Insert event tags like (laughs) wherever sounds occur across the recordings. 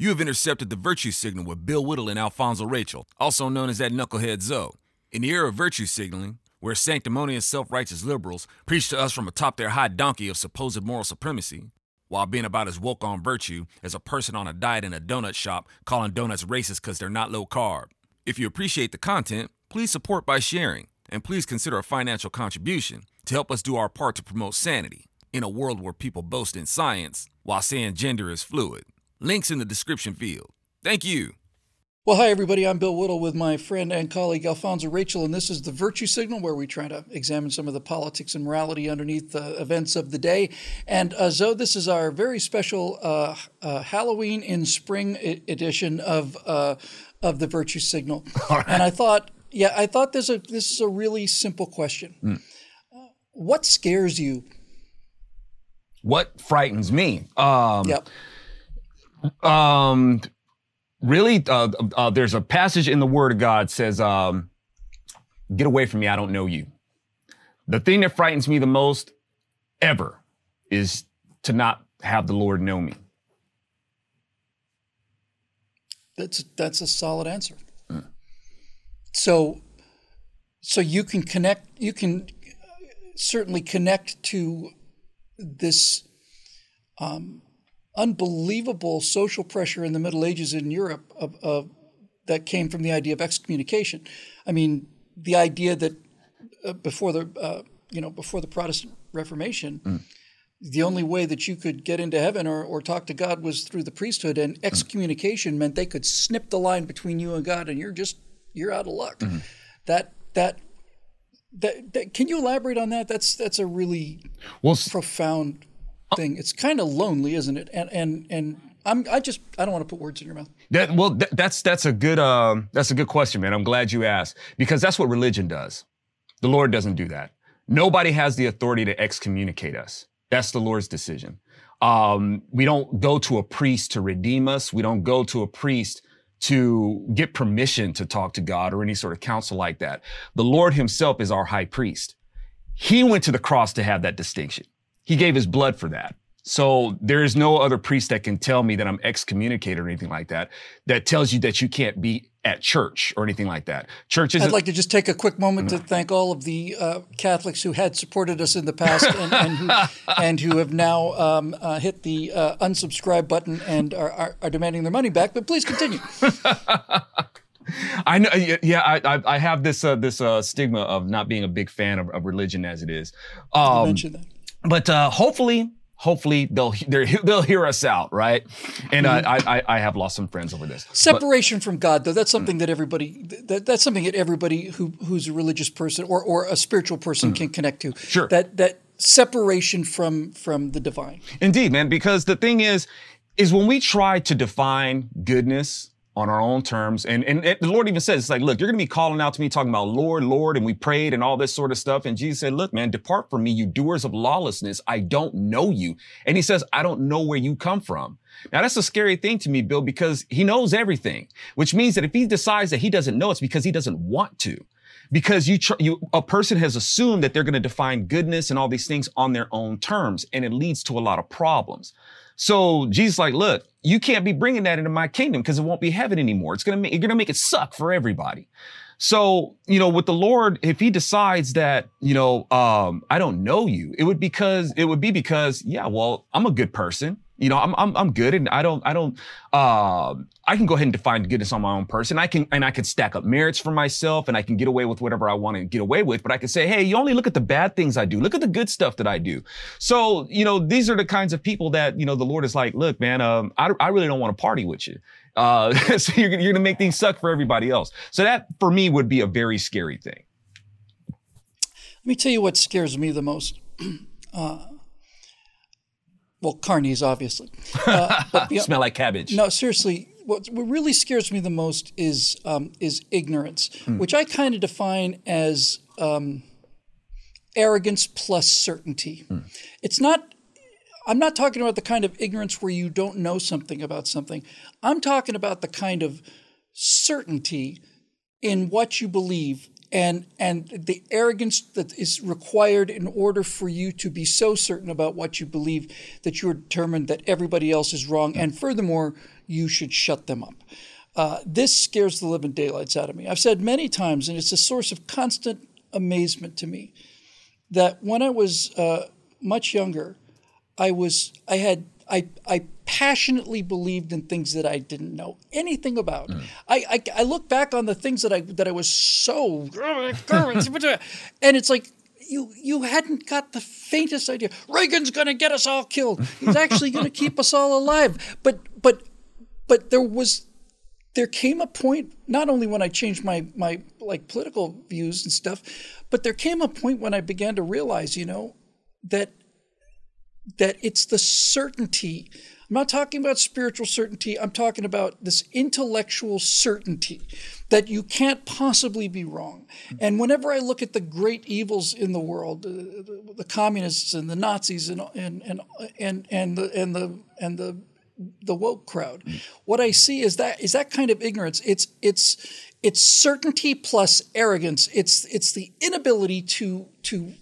You have intercepted the virtue signal with Bill Whittle and Alfonzo Rachel, also known as that knucklehead Zo. In the era of virtue signaling, where sanctimonious self righteous liberals preach to us from atop their high donkey of supposed moral supremacy, while being about as woke on virtue as a person on a diet in a donut shop calling donuts racist because they're not low carb. If you appreciate the content, please support by sharing, and please consider a financial contribution to help us do our part to promote sanity in a world where people boast in science while saying gender is fluid. Links in the description field. Thank you. Well, hi, everybody. I'm Bill Whittle with my friend and colleague Alfonzo Rachel, and this is the Virtue Signal, where we try to examine some of the politics and morality underneath the events of the day. And uh, Zo, this is our very special uh, uh, Halloween in Spring edition of uh, of the Virtue Signal. (laughs) Right. And I thought, yeah, I thought this a this is a really simple question. Mm. what scares you? What frightens me? Um, yep um, really, uh, uh, there's a passage in the Word of God says, um, "Get away from me, I don't know you." The thing that frightens me the most ever is to not have the Lord know me. That's that's a solid answer. Mm. So, so you can connect. You can certainly connect to this um, unbelievable social pressure in the Middle Ages in Europe of, of, that came from the idea of excommunication. I mean, the idea that uh, before the uh, you know before the Protestant Reformation, mm. the only way that you could get into heaven or, or talk to God was through the priesthood, and mm. excommunication mm. meant they could snip the line between you and God, and you're just you're out of luck. Mm-hmm. That that that, that, can you elaborate on that? That's that's a really well, profound thing. It's kind of lonely, isn't it? And and and I'm I just I don't want to put words in your mouth. That, well, that, that's that's a good um, that's a good question, man. I'm glad you asked because that's what religion does. The Lord doesn't do that. Nobody has the authority to excommunicate us. That's the Lord's decision. Um, we don't go to a priest to redeem us. We don't go to a priest to get permission to talk to God or any sort of counsel like that. The Lord Himself is our high priest. He went to the cross to have that distinction. He gave his blood for that. So there is no other priest that can tell me that I'm excommunicated or anything like that. That tells you that you can't be at church or anything like that. Church is. I'd like to just take a quick moment to thank all of the uh, Catholics who had supported us in the past and, and, who, (laughs) and who, have now um, uh, hit the uh, unsubscribe button and are, are, are, demanding their money back. But please continue. (laughs) I know. Yeah, I, I have this uh, this uh, stigma of not being a big fan of, of religion as it is. Um, you mentioned that but uh, hopefully, hopefully they'll they'll hear us out, right? And uh, mm-hmm. I, I, I have lost some friends over this. Separation but, from God, though, that's something mm. that everybody that, that's something that everybody who who's a religious person or or a spiritual person mm. can connect to. Sure. That that separation from from the divine. Indeed, man. Because the thing is, is when we try to define goodness on our own terms. And, and, the Lord even says, it's like, look, you're going to be calling out to me talking about Lord, Lord, and we prayed and all this sort of stuff. And Jesus said, look, man, depart from me, you doers of lawlessness. I don't know you. And he says, I don't know where you come from. Now that's a scary thing to me, Bill, because he knows everything, which means that if he decides that he doesn't know, it's because he doesn't want to. Because you, tr- you, a person has assumed that they're going to define goodness and all these things on their own terms, and it leads to a lot of problems. So Jesus like, look, you can't be bringing that into my kingdom because it won't be heaven anymore. It's gonna make, you're gonna make it suck for everybody. So, you know, with the Lord, if he decides that, you know, um, I don't know you, it would because, it would be because, yeah, well, I'm a good person. You know, I'm I'm I'm good, and I don't I don't. Uh, I can go ahead and define goodness on my own person. I can and I can stack up merits for myself, and I can get away with whatever I want to get away with. But I can say, hey, you only look at the bad things I do. Look at the good stuff that I do. So you know, these are the kinds of people that you know the Lord is like, look, man, um, I I really don't want to party with you. Uh, (laughs) so you're you're gonna make things suck for everybody else. So that for me would be a very scary thing. Let me tell you what scares me the most. (clears throat) Uh, well, carnies, obviously. (laughs) Uh, but beyond, Smell like cabbage. No, seriously. What, what really scares me the most is um, is ignorance, mm. which I kind of define as um, arrogance plus certainty. Mm. It's not. I'm not talking about the kind of ignorance where you don't know something about something. I'm talking about the kind of certainty in what you believe and and the arrogance that is required in order for you to be so certain about what you believe that you're determined that everybody else is wrong, and furthermore, you should shut them up. Uh, this scares the living daylights out of me. I've said many times, and it's a source of constant amazement to me, that when I was uh, much younger, I was I had I I passionately believed in things that I didn't know anything about. Mm. I, I, I look back on the things that I that I was so (laughs) and it's like you you hadn't got the faintest idea. Reagan's going to get us all killed. He's actually going to keep us all alive. But but but there was there came a point not only when I changed my my like political views and stuff, but there came a point when I began to realize, you know, that that it's the certainty I'm not talking about spiritual certainty. I'm talking about this intellectual certainty that you can't possibly be wrong. And whenever I look at the great evils in the world, uh, the, communists and the Nazis and and and and and the and the and the the woke crowd, what I see is that is that kind of ignorance. It's it's it's certainty plus arrogance. It's it's the inability to to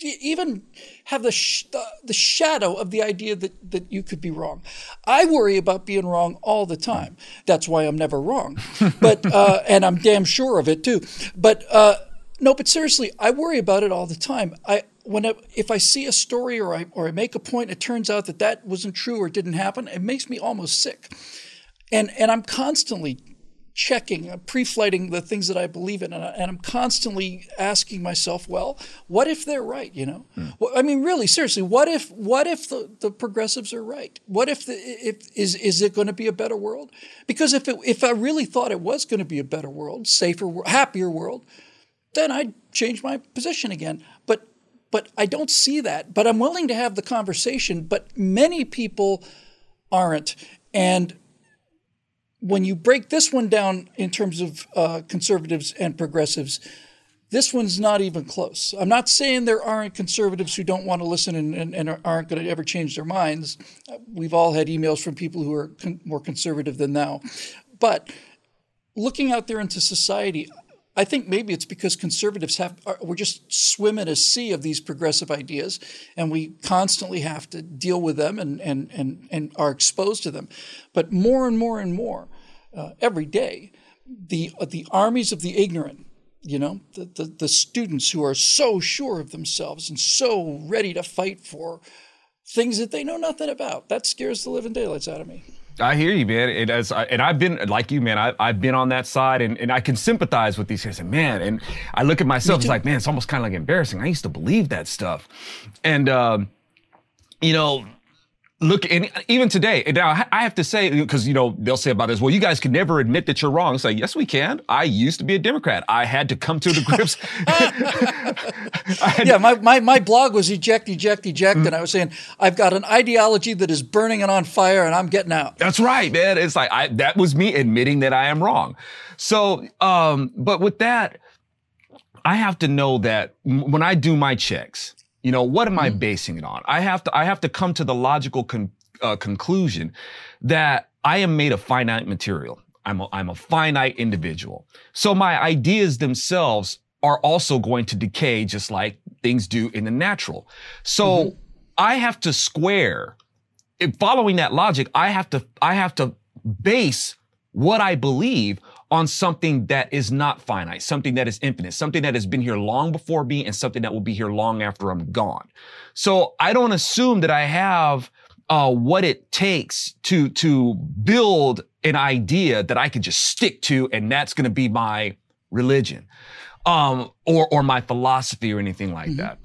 even have the, sh- the, the shadow of the idea that that you could be wrong. I worry about being wrong all the time. That's why I'm never wrong. (laughs) But uh, and I'm damn sure of it too. But uh, no, but seriously, I worry about it all the time. I when I, if I see a story or I or I make a point, it turns out that that wasn't true or didn't happen. It makes me almost sick. And and I'm constantly checking, uh, pre-flighting the things that I believe in, and, I, am constantly asking myself, well, what if they're right? You know, mm. well, I mean, really, seriously, what if what if the, the progressives are right? What if the if is is it going to be a better world? Because if it, if I really thought it was going to be a better world, safer, happier world, then I'd change my position again. But but I don't see that. But I'm willing to have the conversation. But many people aren't, and when you break this one down in terms of uh, conservatives and progressives, this one's not even close. I'm not saying there aren't conservatives who don't want to listen and, and, and aren't going to ever change their minds. We've all had emails from people who are con- more conservative than now. But looking out there into society, I think maybe it's because conservatives have are, we're just swim in a sea of these progressive ideas, and we constantly have to deal with them and and and and are exposed to them. But more and more and more, uh, every day, the uh, the armies of the ignorant, you know, the, the the students who are so sure of themselves and so ready to fight for things that they know nothing about. That scares the living daylights out of me. I hear you, man. It, as, and I've been like you, man. I, have been on that side, and, and I can sympathize with these guys. And man, and I look at myself. it's like, man, it's almost kind of like embarrassing. I used to believe that stuff, and um, you know, look and even today now i have to say because you know they'll say about this well you guys can never admit that you're wrong. It's like yes we can. I used to be a democrat. I had to come to the grips. (laughs) Yeah my, my, my blog was eject eject eject mm-hmm. and i was saying i've got an ideology that is burning and on fire and i'm getting out. That's right man. It's like I, that was me admitting that i am wrong. So um but with that i have to know that when i do my checks you know, what am I mm. basing it on? I have to, I have to come to the logical con- uh, conclusion that I am made of finite material. I'm a, I'm a finite individual. So my ideas themselves are also going to decay just like things do in the natural. So mm-hmm. I have to square, following that logic, I have to, I have to base what I believe on something that is not finite, something that is infinite, something that has been here long before me and something that will be here long after I'm gone. So I don't assume that I have uh, what it takes to to build an idea that I can just stick to, and that's going to be my religion, um, or or my philosophy or anything like mm-hmm. that.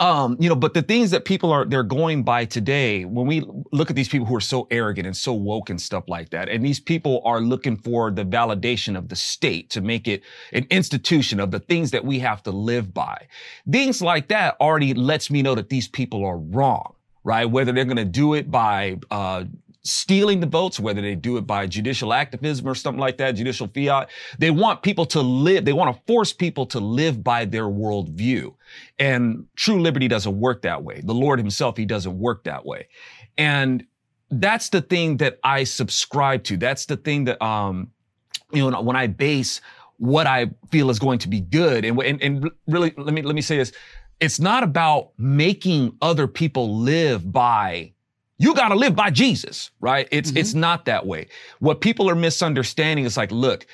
Um, you know, but the things that people are they're going by today, when we look at these people who are so arrogant and so woke and stuff like that, and these people are looking for the validation of the state to make it an institution of the things that we have to live by. Things like that already lets me know that these people are wrong right? Whether they're going to do it by uh, stealing the votes, whether they do it by judicial activism or something like that, judicial fiat. They want people to live, they want to force people to live by their worldview. And true liberty doesn't work that way. The Lord himself, he doesn't work that way. And that's the thing that I subscribe to. That's the thing that, um, you know, when I base what I feel is going to be good. And, and, and really, let me, let me say this. It's not about making other people live by you got to live by Jesus, right? It's mm-hmm. it's not that way. What people are misunderstanding is like, look,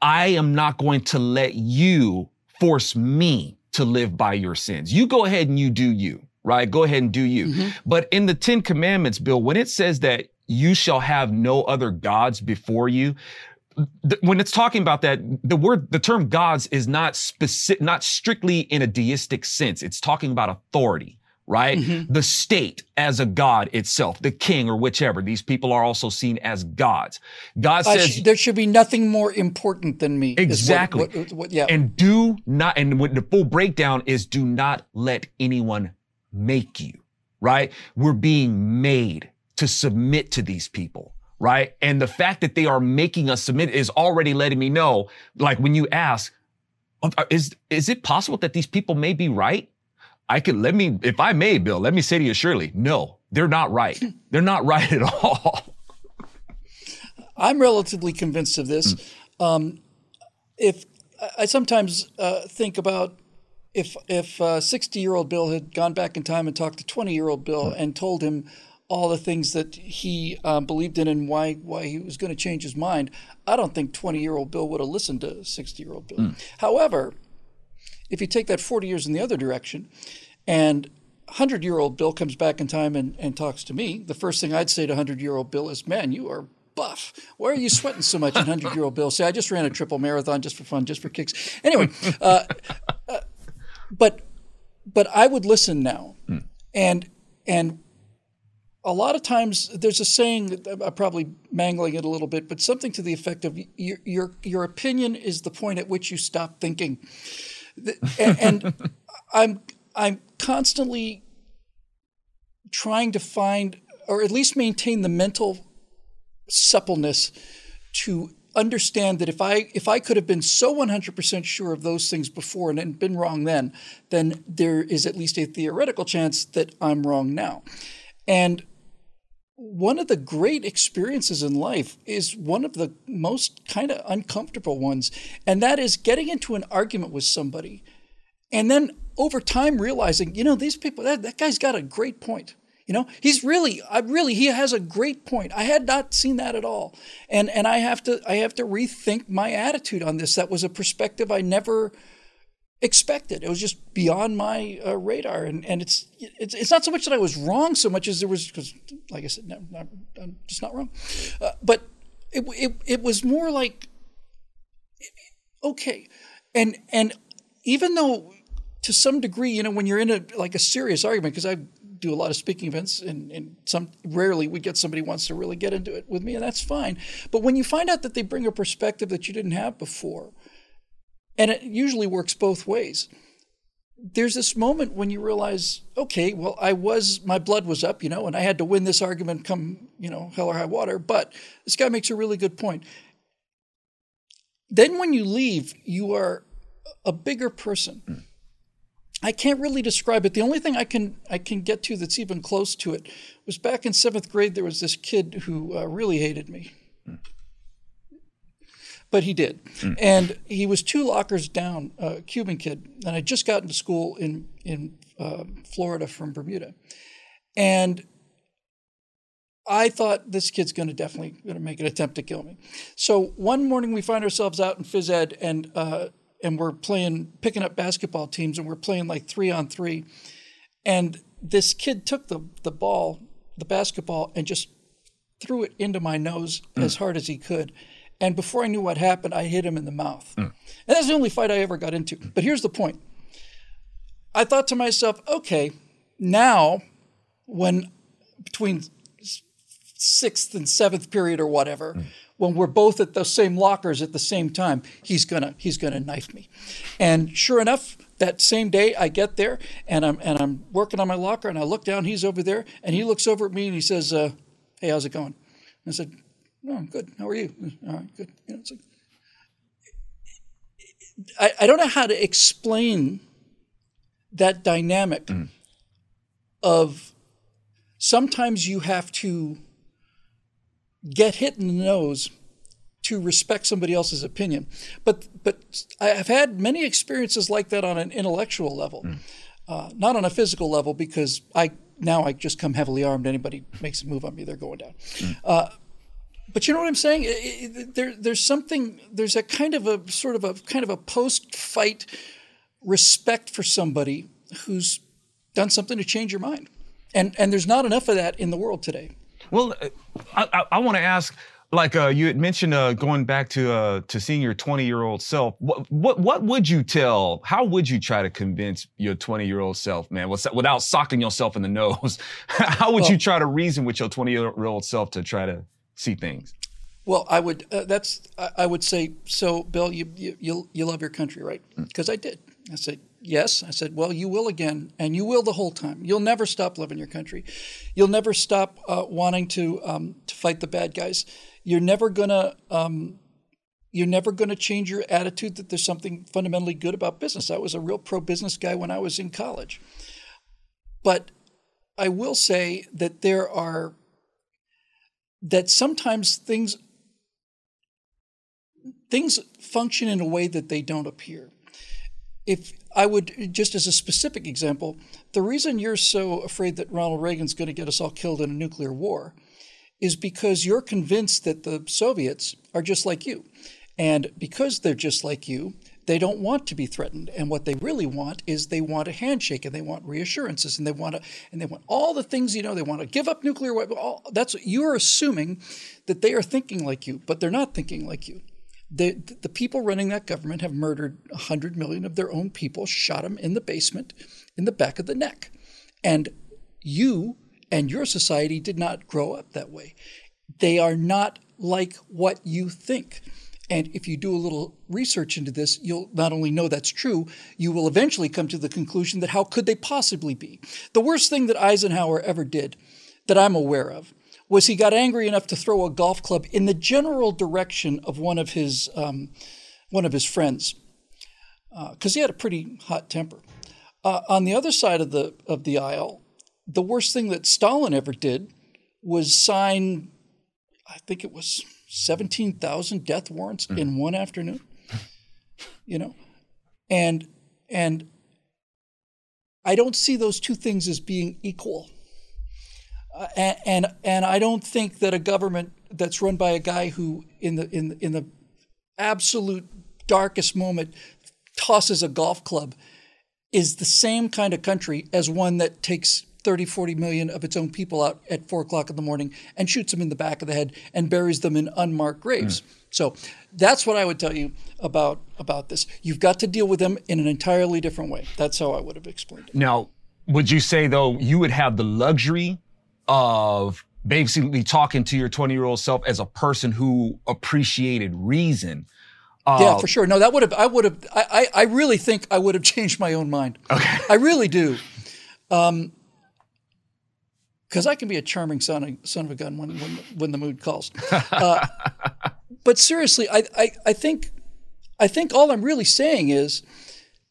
I am not going to let you force me to live by your sins. You go ahead and you do you, right? Go ahead and do you. Mm-hmm. But in the 10 commandments, Bill, when it says that you shall have no other gods before you, when it's talking about that, the word, the term gods is not specific, not strictly in a deistic sense. It's talking about authority, right? Mm-hmm. The state as a god itself, the king or whichever. These people are also seen as gods. God uh, says there should be nothing more important than me. Exactly. What, what, what, yeah. And do not, and the full breakdown is do not let anyone make you, right? We're being made to submit to these people right? And the fact that they are making us submit is already letting me know, like when you ask, is, is it possible that these people may be right? I could, let me, if I may, Bill, let me say to you, surely, no, they're not right. they're not right at all. (laughs) I'm relatively convinced of this. Mm. Um, if I sometimes uh, think about if if uh, 60 year old Bill had gone back in time and talked to 20 year old Bill mm. and told him all the things that he um, believed in and why why he was going to change his mind, I don't think 20 year old Bill would have listened to 60 year old Bill. Mm. However, if you take that 40 years in the other direction, and 100 year old Bill comes back in time and, and talks to me, the first thing I'd say to 100 year old Bill is, Man, you are buff. Why are you sweating so much? And 100 year old Bill say, I just ran a triple marathon just for fun, just for kicks. Anyway, uh, uh, but but I would listen now. Mm. And and a lot of times there's a saying I'm probably mangling it a little bit, but something to the effect of your your, your opinion is the point at which you stop thinking. And, I'm I'm constantly trying to find or at least maintain the mental suppleness to understand that if I if I could have been so 100% sure of those things before and been wrong then, then there is at least a theoretical chance that I'm wrong now. And one of the great experiences in life is one of the most kind of uncomfortable ones, and that is getting into an argument with somebody and then over time realizing, you know, these people, that, that guy's got a great point. You know, he's really, I really, he has a great point. I had not seen that at all, and and I have to, I have to rethink my attitude on this. That was a perspective I never expected. It was just beyond my uh, radar, and and it's, it's it's not so much that I was wrong so much as there was because, like I said, no, not, I'm just not wrong, uh, but it, it it was more like okay, and and even though to some degree, you know, when you're in a like a serious argument, because I do a lot of speaking events, and, and some rarely we get somebody wants to really get into it with me, and that's fine. But when you find out that they bring a perspective that you didn't have before, and it usually works both ways. There's this moment when you realize, okay, well, I was, my blood was up, you know, and I had to win this argument come, you know, hell or high water. But this guy makes a really good point. Then when you leave, you are a bigger person. Mm. I can't really describe it. The only thing I can I can get to that's even close to it was back in seventh grade. There was this kid who uh, really hated me. Mm but he did. Mm. And he was two lockers down, a uh, Cuban kid, and I just gotten to school in in uh, Florida from Bermuda, and I thought this kid's going to definitely going to make an attempt to kill me. So one morning we find ourselves out in phys ed, and uh, and we're playing, picking up basketball teams, and we're playing like three on three, and this kid took the the ball, the basketball, and just threw it into my nose mm. as hard as he could and before I knew what happened, I hit him in the mouth. Mm. And that's the only fight I ever got into. But here's the point I thought to myself, okay, now when between sixth and seventh period or whatever, mm. when we're both at the same lockers at the same time, he's gonna he's gonna knife me. And sure enough, that same day I get there and I'm and I'm working on my locker and I look down, he's over there, and he looks over at me and he says, uh, "Hey, how's it going?" And I said, no, I'm good. How are you? All right, good. You know, it's like, I, I don't know how to explain that dynamic mm. of sometimes you have to get hit in the nose to respect somebody else's opinion. But but I've had many experiences like that on an intellectual level, mm. uh, not on a physical level, because I now I just come heavily armed. Anybody makes a move on me, they're going down. Mm. Uh, but you know what I'm saying? It, it, there, there's something. There's a kind of a sort of a kind of a post-fight respect for somebody who's done something to change your mind, and and there's not enough of that in the world today. Well, uh, I, I, I want to ask like uh, you had mentioned uh, going back to uh, to seeing your 20 year old self what, what what would you tell how would you try to convince your 20 year old self man without socking yourself in the (laughs) nose how would well, you try to reason with your 20 year old self to try to see things. Well i would uh, that's I, would say so bill you you you love your country right? Because mm. i did. I said yes. I said well you will again and you will the whole time. You'll never stop loving your country. You'll never stop uh, wanting to um, to fight the bad guys. You're never gonna um, you're never going to change your attitude that there's something fundamentally good about business. I was a real pro business guy when I was in college. But I will say that there are, that sometimes things, things function in a way that they don't appear. If I would, just as a specific example, the reason you're so afraid that Ronald Reagan's going to get us all killed in a nuclear war is because you're convinced that the Soviets are just like you. And because they're just like you, they don't want to be threatened. And what they really want is they want a handshake and they want reassurances and they want to and they want all the things you know. They want to give up nuclear weapons. all, That's you're assuming that they are thinking like you, but they're not thinking like you. The, the people running that government have murdered 100 million of their own people, shot them in the basement, in the back of the neck. And you and your society did not grow up that way. They are not like what you think. And if you do a little research into this, you'll not only know that's true, you will eventually come to the conclusion that how could they possibly be? The worst thing that Eisenhower ever did, that I'm aware of, was he got angry enough to throw a golf club in the general direction of one of his um, one of his friends, because uh, he had a pretty hot temper. Uh, on the other side of the of the aisle, the worst thing that Stalin ever did was sign, I think it was 17,000 death warrants mm. in one afternoon. You know, and and I don't see those two things as being equal. Uh, and, and and I don't think that a government that's run by a guy who in the in in the absolute darkest moment tosses a golf club is the same kind of country as one that takes 30, 40 million of its own people out at four o'clock in the morning and shoots them in the back of the head and buries them in unmarked graves. Mm. So that's what I would tell you about about this. You've got to deal with them in an entirely different way. That's how I would have explained it. Now, would you say though you would have the luxury of basically talking to your 20 year old self as a person who appreciated reason? Uh, yeah, for sure. No, that would have. I would have. I, I. I really think I would have (laughs) changed my own mind. Okay. I really do. Um, because I can be a charming son of, son of a gun when, when, when the mood calls. Uh, (laughs) but seriously, I, I, I think I think all I'm really saying is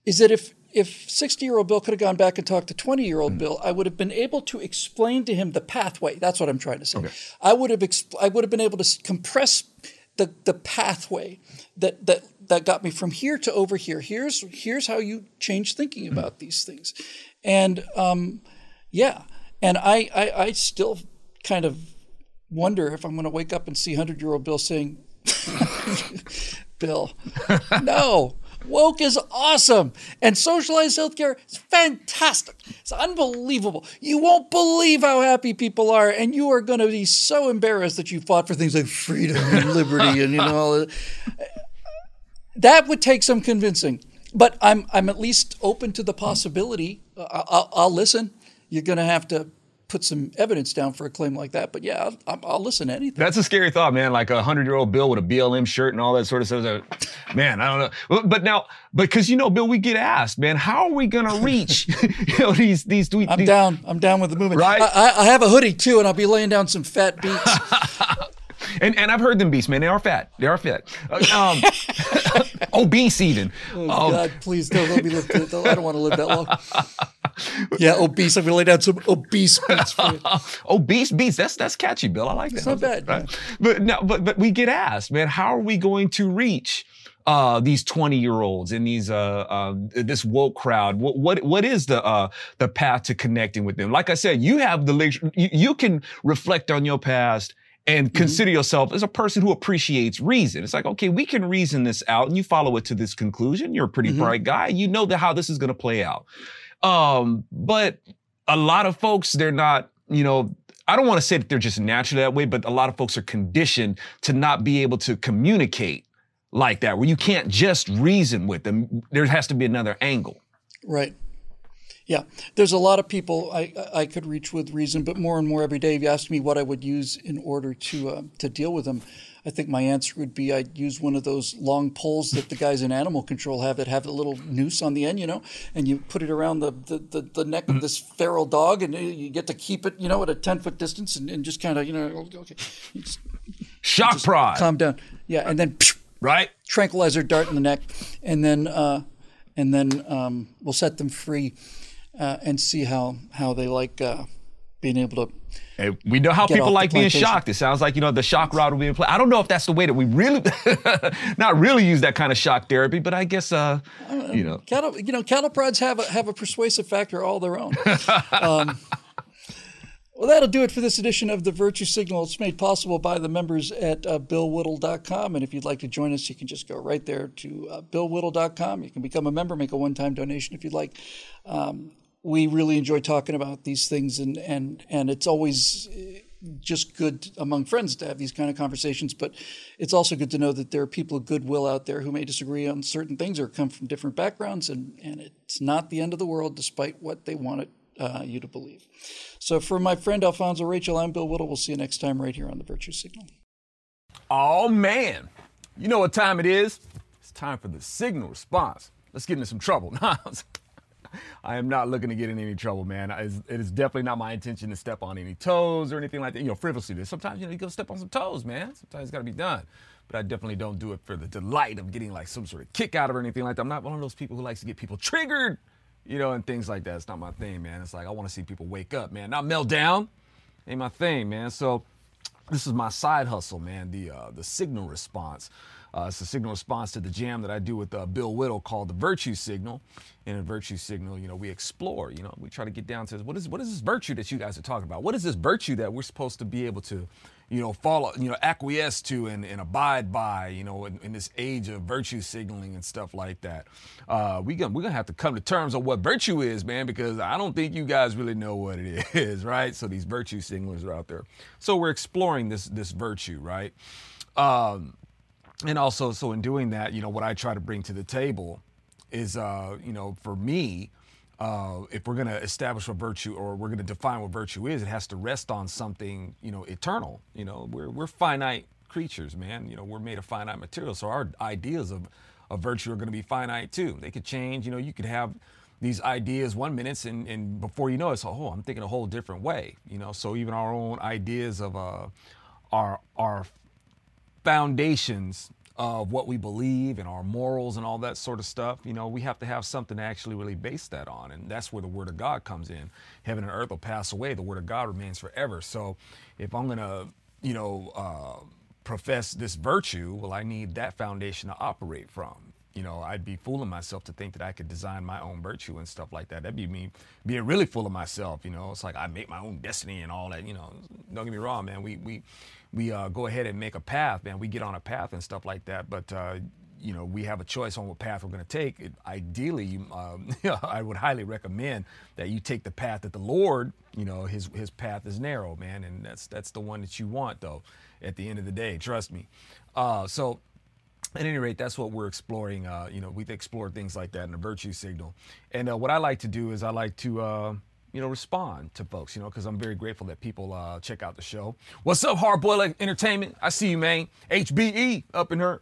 is that if if 60 year old Bill could have gone back and talked to 20 year old mm. Bill, I would have been able to explain to him the pathway. That's what I'm trying to say. Okay. I would have exp- I would have been able to compress the the pathway that that that got me from here to over here. Here's here's how you change thinking mm. about mm. these things, and um, yeah. And I, I, I still kind of wonder if I'm going to wake up and see 100 year old Bill saying, (laughs) Bill, (laughs) no. Woke is awesome. And socialized healthcare is fantastic. It's unbelievable. You won't believe how happy people are. And you are going to be so embarrassed that you fought for things like freedom and liberty and, you know, all (laughs) that would take some convincing. But I'm, I'm at least open to the possibility. Uh, I'll, I'll listen you're going to have to put some evidence down for a claim like that. But yeah, I'll, I'll listen to anything. That's a scary thought, man. Like a hundred year old Bill with a BLM shirt and all that sort of stuff. Man, I don't know. But now, because you know, Bill, we get asked, man, how are we going to reach, (laughs) you know, these these tweets? I'm down. I'm down with the movement. Right. I, I have a hoodie too, and I'll be laying down some fat beats. (laughs) and and I've heard them beats, man. They are fat. They are fat. Um, (laughs) obese even. Oh, um, God, please don't let me live. I don't want to live that long. Yeah, obese. I'm gonna lay down some obese beats for you. (laughs) obese beats. That's that's catchy, Bill. I like that. It's not bad. Right? But no, but but we get asked, man, how are we going to reach uh, these 20 year olds and these uh, uh, this woke crowd what what what is the uh, the path to connecting with them like i said you have the you, you can reflect on your past and mm-hmm. consider yourself as a person who appreciates reason. It's like, okay, we can reason this out and you follow it to this conclusion. You're a pretty mm-hmm. bright guy. You know that how this is going to play out. Um, but a lot of folks, they're not, you know, I don't want to say that they're just naturally that way, but a lot of folks are conditioned to not be able to communicate like that, where you can't just reason with them. There has to be another angle. Right. Yeah, there's a lot of people I, I could reach with reason, but more and more every day. If you ask me what I would use in order to uh, to deal with them, I think my answer would be I'd use one of those long poles that the guys in animal control have that have a little noose on the end, you know, and you put it around the, the, the, the neck of mm-hmm. this feral dog, and you get to keep it, you know, at a ten foot distance, and, and just kind of, you know, okay, you just, shock just pride, calm down, yeah, and then right tranquilizer dart in the neck, and then uh, and then um, we'll set them free uh, and see how how they like uh, being able to. We know how people like being shocked. It sounds like you know the shock rod will be in play. I don't know if that's the way that we really, (laughs) not really use that kind of shock therapy, but I guess uh, you know, cattle, you know, cattle prods have a, have a persuasive factor all their own. (laughs) Um, well, that'll do it for this edition of the Virtue Signal. It's made possible by the members at uh, BillWhittle.com. And if you'd like to join us, you can just go right there to uh, BillWhittle.com. You can become a member, make a one time donation if you'd like. Um, we really enjoy talking about these things, and, and, and it's always uh, just good among friends to have these kind of conversations. But it's also good to know that there are people of goodwill out there who may disagree on certain things or come from different backgrounds, and, and it's not the end of the world despite what they want it, uh, you to believe. So for my friend Alfonzo Rachel, I'm Bill Whittle. We'll see you next time right here on the Virtue Signal. Oh man, you know what time it is? It's time for the signal response. Let's get into some trouble. (laughs) I am not looking to get in any trouble, man. It is definitely not my intention to step on any toes or anything like that. You know, frivolously. Sometimes you know you go step on some toes, man. Sometimes it's got to be done. But I definitely don't do it for the delight of getting like some sort of kick out of or anything like that. I'm not one of those people who likes to get people triggered you know, and things like that. It's not my thing, man. It's like I want to see people wake up, man. Not melt down. Ain't my thing, man. So this is my side hustle, man. The uh, the signal response. Uh, it's a signal response to the jam that I do with uh, Bill Whittle called the Virtue Signal. In a Virtue Signal, you know, we explore. You know, we try to get down to what is what is this virtue that you guys are talking about? What is this virtue that we're supposed to be able to, you know, follow, you know, acquiesce to and, and abide by, you know, in, in, this age of virtue signaling and stuff like that. Uh, we gonna, we're going to have to come to terms on what virtue is, man, because I don't think you guys really know what it (laughs) is, right? So these virtue signalers are out there. So we're exploring this, this virtue, right? Um, and also, so in doing that, you know, what I try to bring to the table is, uh, you know, for me, uh, if we're going to establish what virtue or we're going to define what virtue is, it has to rest on something, you know, eternal. You know, we're, we're finite creatures, man. You know, we're made of finite material. So our ideas of, of virtue are going to be finite too. They could change. You know, you could have these ideas one minute and, and before you know it, so, oh, I'm thinking a whole different way. You know, so even our own ideas of uh, our, our foundations of what we believe and our morals and all that sort of stuff, you know, we have to have something to actually really base that on. And that's where the Word of God comes in. Heaven and earth will pass away, the Word of God remains forever. So if I'm going to, you know, uh, profess this virtue, well, I need that foundation to operate from. You know, I'd be fooling myself to think that I could design my own virtue and stuff like that. That'd be me being really full of myself. You know, it's like I make my own destiny and all that. You know, don't get me wrong, man. We we we uh, go ahead and make a path, man. We get on a path and stuff like that. But uh, you know, we have a choice on what path we're going to take. It, ideally, um, (laughs) I would highly recommend that you take the path that the Lord, you know, his his path is narrow, man, and that's that's the one that you want, though. At the end of the day, trust me. Uh, so at any rate, that's what we're exploring. Uh, you know, we've explored things like that in the virtue signal. And uh, what I like to do is I like to, uh, you know, respond to folks, you know, because I'm very grateful that people uh, check out the show. What's up, Hardboiled Entertainment? I see you, man. HBE up in her.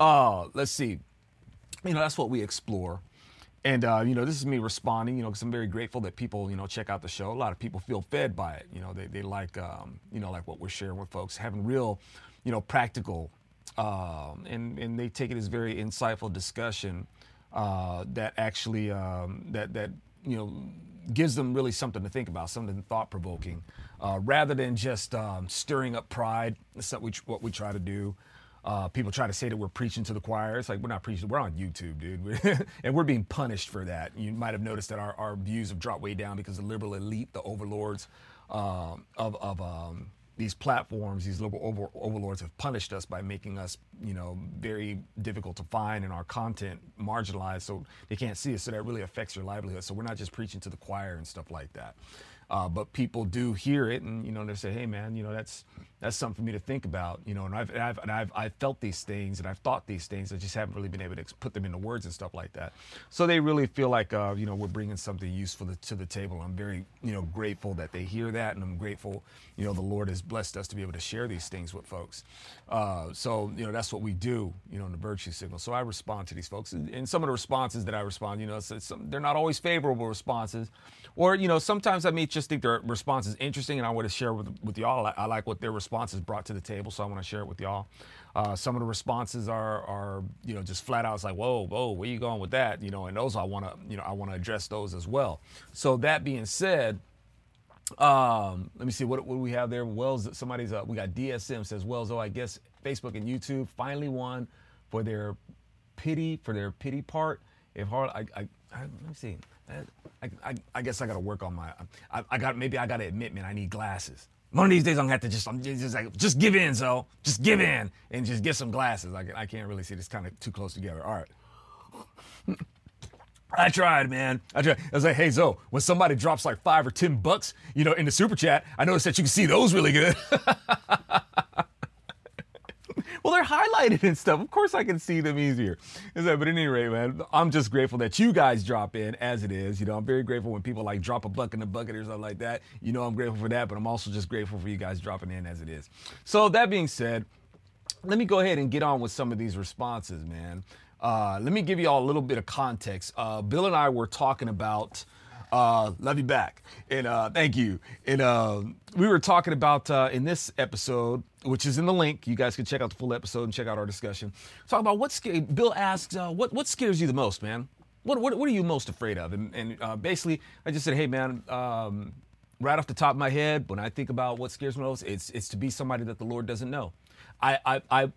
Uh, let's see. You know, that's what we explore. And, uh, you know, this is me responding, you know, because I'm very grateful that people, you know, check out the show. A lot of people feel fed by it. You know, they, they like, um, you know, like what we're sharing with folks, having real, you know, practical, um, and, and they take it as very insightful discussion uh, that actually, um, that, that you know, gives them really something to think about, something thought provoking, uh, rather than just um, stirring up pride. That's what we, what we try to do. Uh, people try to say that we're preaching to the choir. It's like we're not preaching. We're on YouTube, dude, (laughs) and we're being punished for that. You might have noticed that our, our views have dropped way down because the liberal elite, the overlords um, of, of um, these platforms, these liberal over, overlords have punished us by making us, you know, very difficult to find and our content marginalized, so they can't see us. So that really affects your livelihood. So we're not just preaching to the choir and stuff like that. Uh, but people do hear it, and you know they say, "Hey, man, you know that's that's something for me to think about." You know, and I've and I've, and I've I've felt these things, and I've thought these things. I just haven't really been able to put them into words and stuff like that. So they really feel like uh, you know we're bringing something useful to, the table. I'm very you know grateful that they hear that, and I'm grateful you know the Lord has blessed us to be able to share these things with folks. Uh, so you know that's what we do, you know, in the virtue signal. So I respond to these folks, and some of the responses that I respond, you know, it's, it's, they're not always favorable responses, or you know sometimes I may just think their response is interesting and I want to share with, with y'all. I, I, like what their responses brought to the table, so I want to share it with y'all. Uh, some of the responses are, are, you know, just flat out. It's like, whoa, whoa, where you going with that? You know, and those I want to, you know, I want to address those as well. So that being said, um, let me see what, what do we have there. Wells, somebody's up. We got DSM says Wells. Oh, I guess Facebook and YouTube finally won for their pity for their pity part. If hard, I, I, I let me see. I, I, I guess I got to work on my. I, I got maybe I got to admit, man, I need glasses. One of these days I'm gonna have to just I'm just like just give in, so just give in and just get some glasses. I, I can't really see this kind of too close together. All right. I tried, man. I tried. I was like, hey, Zo, when somebody drops like five or ten bucks, you know, in the super chat, I noticed that you can see those really good. (laughs) they're highlighted and stuff. Of course, I can see them easier. But at any rate, man, I'm just grateful that you guys drop in as it is. You know, I'm very grateful when people like drop a buck in the bucket or something like that. You know, I'm grateful for that, but I'm also just grateful for you guys dropping in as it is. So that being said, let me go ahead and get on with some of these responses, man. Uh, let me give you all a little bit of context. Uh, Bill and I were talking about uh, love you back. And uh, thank you. And uh, we were talking about uh, in this episode, which is in the link. You guys can check out the full episode and check out our discussion. Talk about what scared. Bill asks, uh, "What what scares you the most, man? What what, what are you most afraid of?" And, and uh, basically, I just said, "Hey, man." Um, right off the top of my head, when I think about what scares me most, it's it's to be somebody that the Lord doesn't know. I I, I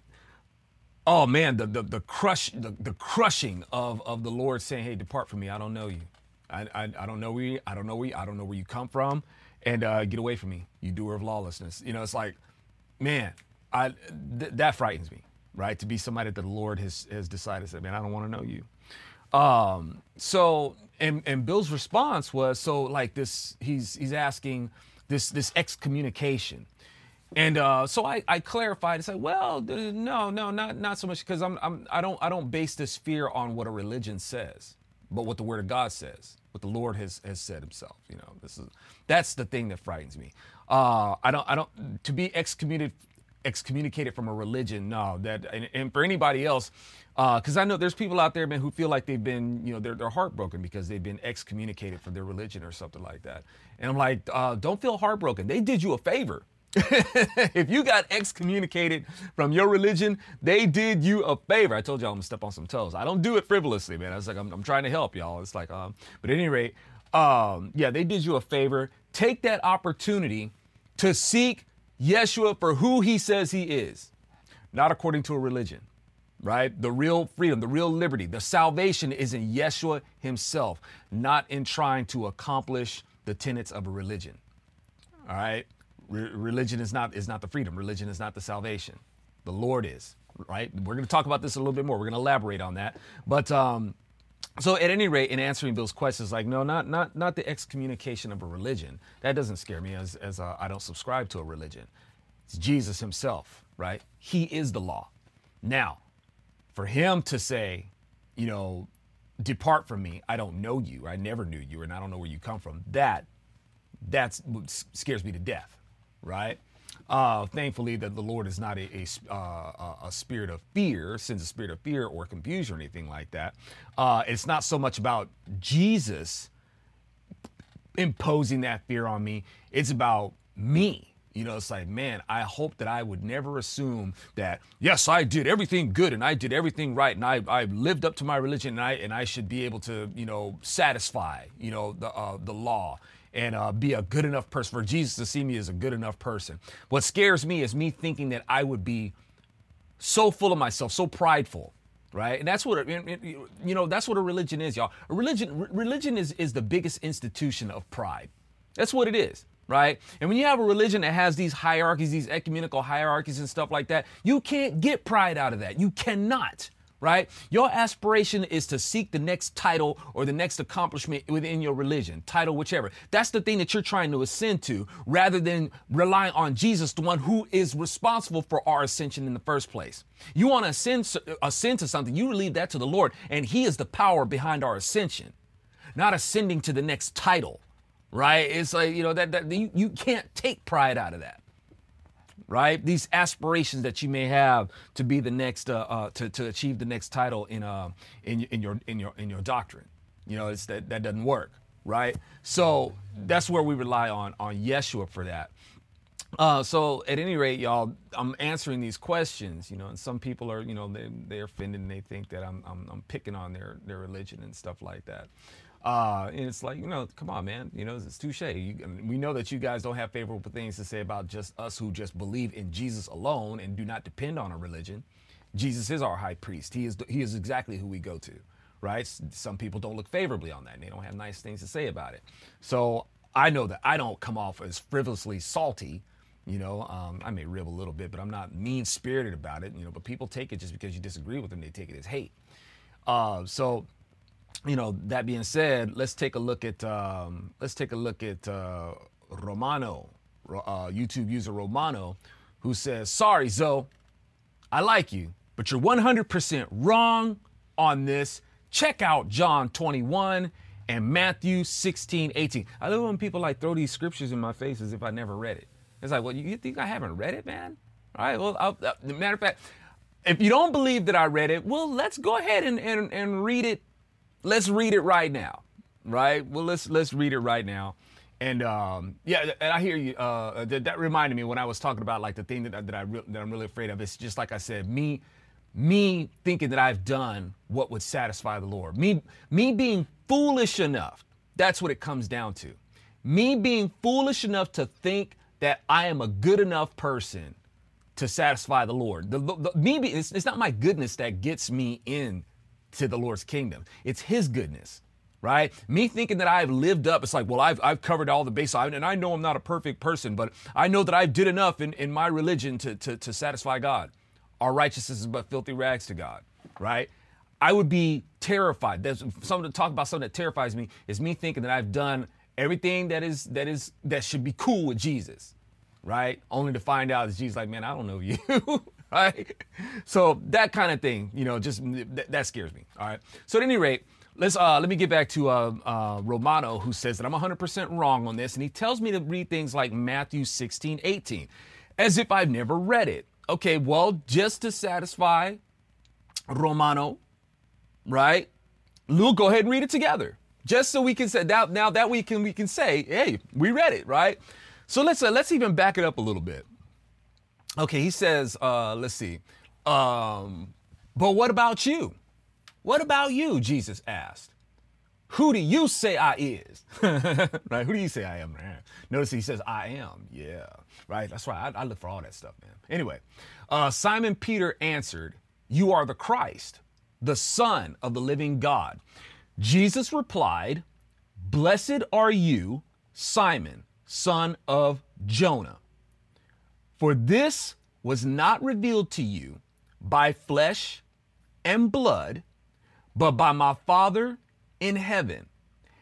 oh man, the the, the crush the, the crushing of of the Lord saying, "Hey, depart from me, I don't know you." I, I, I, don't know where you, I don't know where you, I don't know where you come from, and uh, get away from me, you doer of lawlessness. You know, it's like, man, I th- that frightens me, right? To be somebody that the Lord has has decided, said, man, I don't want to know you. Um, so, and and Bill's response was, so like this, he's he's asking this this excommunication. And uh, so I, I clarified and said, well, no, no, not not so much because I'm, I'm I don't I don't base this fear on what a religion says, but what the Word of God says what the Lord has has said Himself. You know, this is that's the thing that frightens me. Uh, I don't I don't to be excommunicated excommunicated from a religion. No, that and, and for anybody else, because uh, I know there's people out there, man, who feel like they've been, you know, they're they're heartbroken because they've been excommunicated from their religion or something like that. And I'm like, uh, don't feel heartbroken. They did you a favor. (laughs) if you got excommunicated from your religion, they did you a favor. I told y'all I'm gonna step on some toes. I don't do it frivolously, man. I was like, I'm, I'm trying to help y'all. It's like, um, but at any rate, um, yeah, they did you a favor. Take that opportunity to seek Yeshua for who he says he is, not according to a religion, right? The real freedom, the real liberty, the salvation is in Yeshua himself, not in trying to accomplish the tenets of a religion. All right? Re- religion is not is not the freedom. Religion is not the salvation. The Lord is right. We're going to talk about this a little bit more. We're going to elaborate on that. But um, so at any rate, in answering Bill's questions, like no, not not not the excommunication of a religion. That doesn't scare me, as as uh, I don't subscribe to a religion. It's Jesus Himself, right? He is the law. Now, for Him to say, you know, depart from me, I don't know you, I never knew you, and I don't know where you come from. That that scares me to death right? Uh, thankfully, that the Lord is not a, a, uh, a, spirit of fear, sends a spirit of fear or confusion or anything like that. Uh, it's not so much about Jesus imposing that fear on me. It's about me You know, it's like, man, I hope that I would never assume that, yes, I did everything good and I did everything right and I, I lived up to my religion and I, and I should be able to, you know, satisfy, you know, the, uh, the law and uh, be a good enough person for Jesus to see me as a good enough person. What scares me is me thinking that I would be so full of myself, so prideful, right? And that's what you know. That's what a religion is, y'all. A religion, religion is is the biggest institution of pride. That's what it is right? And when you have a religion that has these hierarchies, these ecumenical hierarchies and stuff like that, you can't get pride out of that. You cannot, right? Your aspiration is to seek the next title or the next accomplishment within your religion, title, whichever. That's the thing that you're trying to ascend to rather than relying on Jesus, the one who is responsible for our ascension in the first place. You want to ascend, ascend to something, you leave that to the Lord, and He is the power behind our ascension, not ascending to the next title right? It's like, you know, that, that you, you can't take pride out of that, right? These aspirations that you may have to be the next, uh, uh, to, to achieve the next title in, uh, in, in your, in your, in your doctrine. You know, it's that, that doesn't work, right? So that's where we rely on, on Yeshua for that. Uh, so at any rate, y'all, I'm answering these questions, you know, and some people are, you know, they, they're offended and they think that I'm, I'm, I'm picking on their, their religion and stuff like that. Uh, and it's like, you know, come on, man. You know, it's touche. You, we know that you guys don't have favorable things to say about just us who just believe in Jesus alone and do not depend on a religion. Jesus is our high priest. He is, he is exactly who we go to, right? Some people don't look favorably on that and they don't have nice things to say about it. So I know that I don't come off as frivolously salty. You know, um, I may rib a little bit, but I'm not mean spirited about it. You know, but people take it just because you disagree with them, they take it as hate. Uh, so you know, that being said, let's take a look at um, let's take a look at uh, Romano, uh, YouTube user Romano, who says, "Sorry, Zo, I like you, but you're 100% wrong on this. Check out John 21 and Matthew 16, 18. I love when people like throw these scriptures in my face as if I never read it. It's like, well, you think I haven't read it, man? All right. Well, I'll, uh, matter of fact, if you don't believe that I read it, well, let's go ahead and, and, and read it let's read it right now, right? Well, let's let's read it right now. And um, yeah, and I hear you. Uh, that, that, reminded me when I was talking about like the thing that, that I re- that I'm really afraid of. It's just like I said, me me thinking that I've done what would satisfy the Lord. Me me being foolish enough. That's what it comes down to. Me being foolish enough to think that I am a good enough person to satisfy the Lord. The, the, the me, it's, it's not my goodness that gets me in to the Lord's kingdom. It's His goodness, right? Me thinking that I've lived up, it's like, well, I've, I've covered all the base, and I know I'm not a perfect person, but I know that I did enough in, in my religion to, to, to satisfy God. Our righteousness is but filthy rags to God, right? I would be terrified. There's something to talk about something that terrifies me is me thinking that I've done everything that is that is that should be cool with Jesus, right? Only to find out that Jesus like, man, I don't know you. (laughs) (laughs) right? So that kind of thing, you know, just that, that scares me. All right. So at any rate, let's uh, let me get back to uh, uh, Romano, who says that I'm 100% wrong on this, and he tells me to read things like Matthew 16, 18, as if I've never read it. Okay, well, just to satisfy Romano, right? We'll go ahead and read it together, just so we can say now. Now that we can we can say, hey, we read it, right? So let's uh, let's even back it up a little bit. Okay, he says, uh, let's see. Um, but what about you? What about you? Jesus asked. Who do you say I is? (laughs) right? Who do you say I am? Notice he says I am. Yeah. Right? That's right. I, I look for all that stuff, man. Anyway, uh, Simon Peter answered, You are the Christ, the Son of the living God. Jesus replied, Blessed are you, Simon, son of Jonah. For this was not revealed to you by flesh and blood, but by my Father in heaven.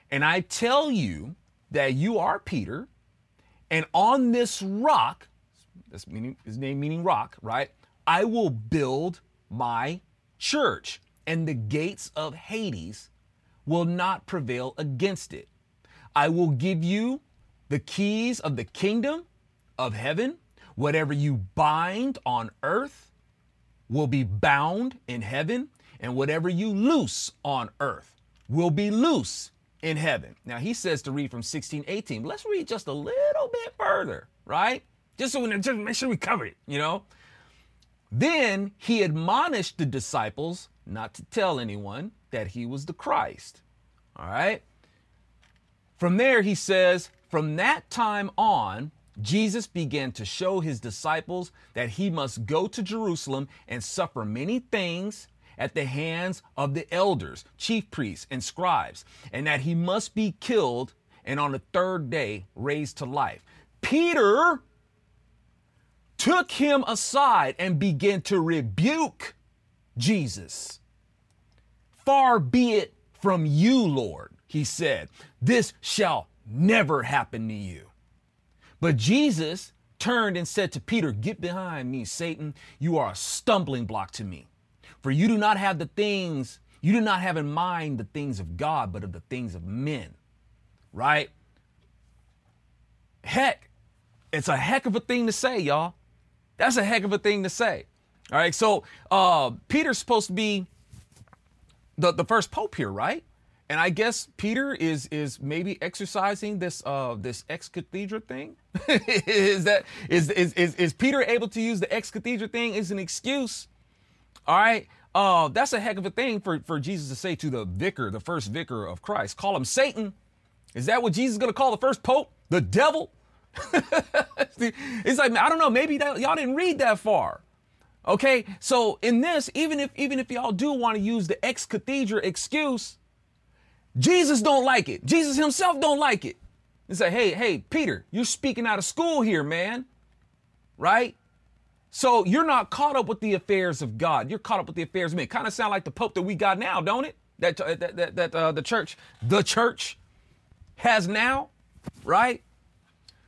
And I tell you that you are Peter, and on this rock, this meaning his name meaning rock, right? I will build my church, and the gates of Hades will not prevail against it. I will give you the keys of the kingdom of heaven. Whatever you bind on earth will be bound in heaven, and whatever you loose on earth will be loose in heaven. Now he says to read from 16, 18. Let's read just a little bit further, right? Just so we just make sure we cover it, you know? Then he admonished the disciples not to tell anyone that he was the Christ. All right? From there, he says, from that time on, Jesus began to show his disciples that he must go to Jerusalem and suffer many things at the hands of the elders, chief priests, and scribes, and that he must be killed and on the third day raised to life. Peter took him aside and began to rebuke Jesus. Far be it from you, Lord, he said, this shall never happen to you. But Jesus turned and said to Peter, Get behind me, Satan. You are a stumbling block to me. For you do not have the things, you do not have in mind the things of God, but of the things of men. Right? Heck, it's a heck of a thing to say, y'all. That's a heck of a thing to say. All right, so uh, Peter's supposed to be the, the first pope here, right? And I guess Peter is is maybe exercising this uh this ex cathedra thing. (laughs) is that is, is is is Peter able to use the ex cathedra thing as an excuse? All right. Uh, that's a heck of a thing for, for Jesus to say to the vicar, the first vicar of Christ. Call him Satan. Is that what Jesus is going to call the first pope? The devil? (laughs) it's like, I don't know, maybe that, y'all didn't read that far. Okay, so in this, even if even if y'all do want to use the ex cathedra excuse, Jesus don't like it. Jesus himself don't like it. He say, hey, hey, Peter, you're speaking out of school here, man. Right? So you're not caught up with the affairs of God. You're caught up with the affairs of men. Kind of sound like the Pope that we got now, don't it? That uh, that that, that uh, the church, the church, has now, right?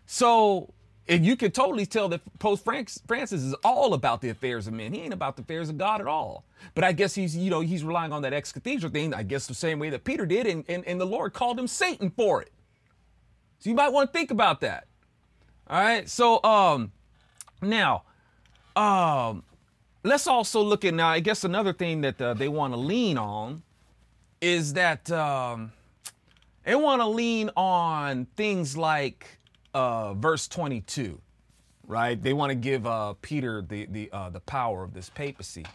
So if you can totally tell that Pope Francis is all about the affairs of men. He ain't about the affairs of God at all. But I guess he's, you know, he's relying on that ex cathedra thing, I guess the same way that Peter did, and, and, and the Lord called him Satan for it. So you might want to think about that. All right. So um now um let's also look at now, I guess another thing that uh, they want to lean on is that um they want to lean on things like uh, verse 22, right? They want to give uh, Peter the the uh, the power of this papacy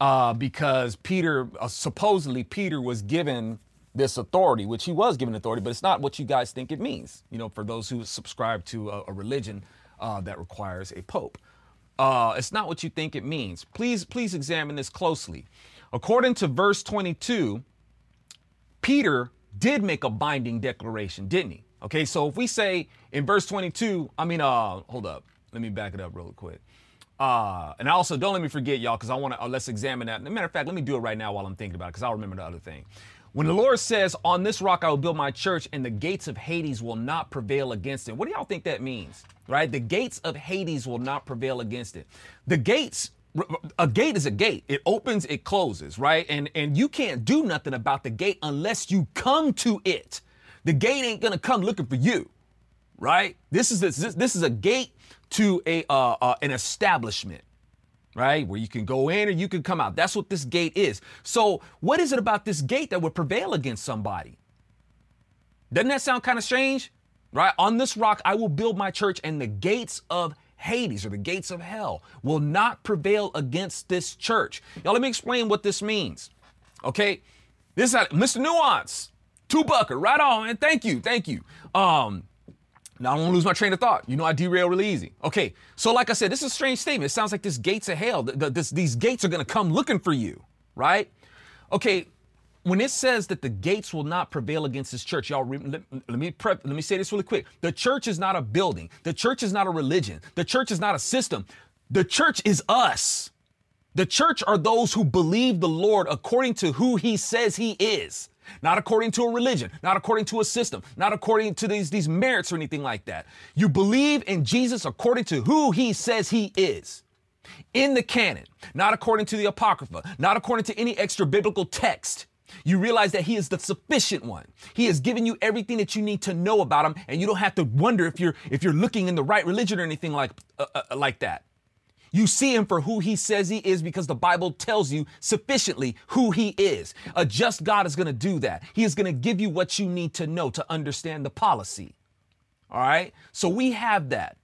uh, because Peter uh, supposedly Peter was given this authority, which he was given authority, but it's not what you guys think it means. You know, for those who subscribe to a, a religion uh, that requires a pope, Uh, it's not what you think it means. Please, please examine this closely. According to verse 22, Peter did make a binding declaration, didn't he? Okay, so if we say in verse 22, I mean, uh, hold up, let me back it up real quick. Uh, and also don't let me forget y'all, because I want to uh, let's examine that. Matter of fact, let me do it right now while I'm thinking about it, because I'll remember the other thing. When the Lord says, "On this rock I will build my church, and the gates of Hades will not prevail against it," what do y'all think that means? Right? The gates of Hades will not prevail against it. The gates a gate is a gate. It opens, it closes, right? And and you can't do nothing about the gate unless you come to it. The gate ain't gonna come looking for you, right? This is this, this is a gate to a uh, uh, an establishment, right? Where you can go in or you can come out. That's what this gate is. So, what is it about this gate that would prevail against somebody? Doesn't that sound kind of strange? Right? On this rock I will build my church, and the gates of Hades or the gates of hell will not prevail against this church. Y'all, let me explain what this means. Okay? This is a Mr. Nuance. Two bucker, right on, man. Thank you, thank you. Um, now I don't want to lose my train of thought. You know I derail really easy. Okay, so like I said, this is a strange statement. It sounds like this gates of hell. The, the, this, these gates are gonna come looking for you, right? Okay, when it says that the gates will not prevail against this church, y'all re- let, let, me prep, let me say this really quick. The church is not a building. The church is not a religion. The church is not a system. The church is us. The church are those who believe the Lord according to who he says he is not according to a religion, not according to a system, not according to these, these merits or anything like that. You believe in Jesus according to who he says he is. In the canon, not according to the Apocrypha, not according to any extra biblical text. You realize that he is the sufficient one. He has given you everything that you need to know about him, and you don't have to wonder if you're if you're looking in the right religion or anything like uh, uh, like that. You see him for who he says he is because the Bible tells you sufficiently who he is. A just God is going to do that. He is going to give you what you need to know to understand the policy. All right? So we have that.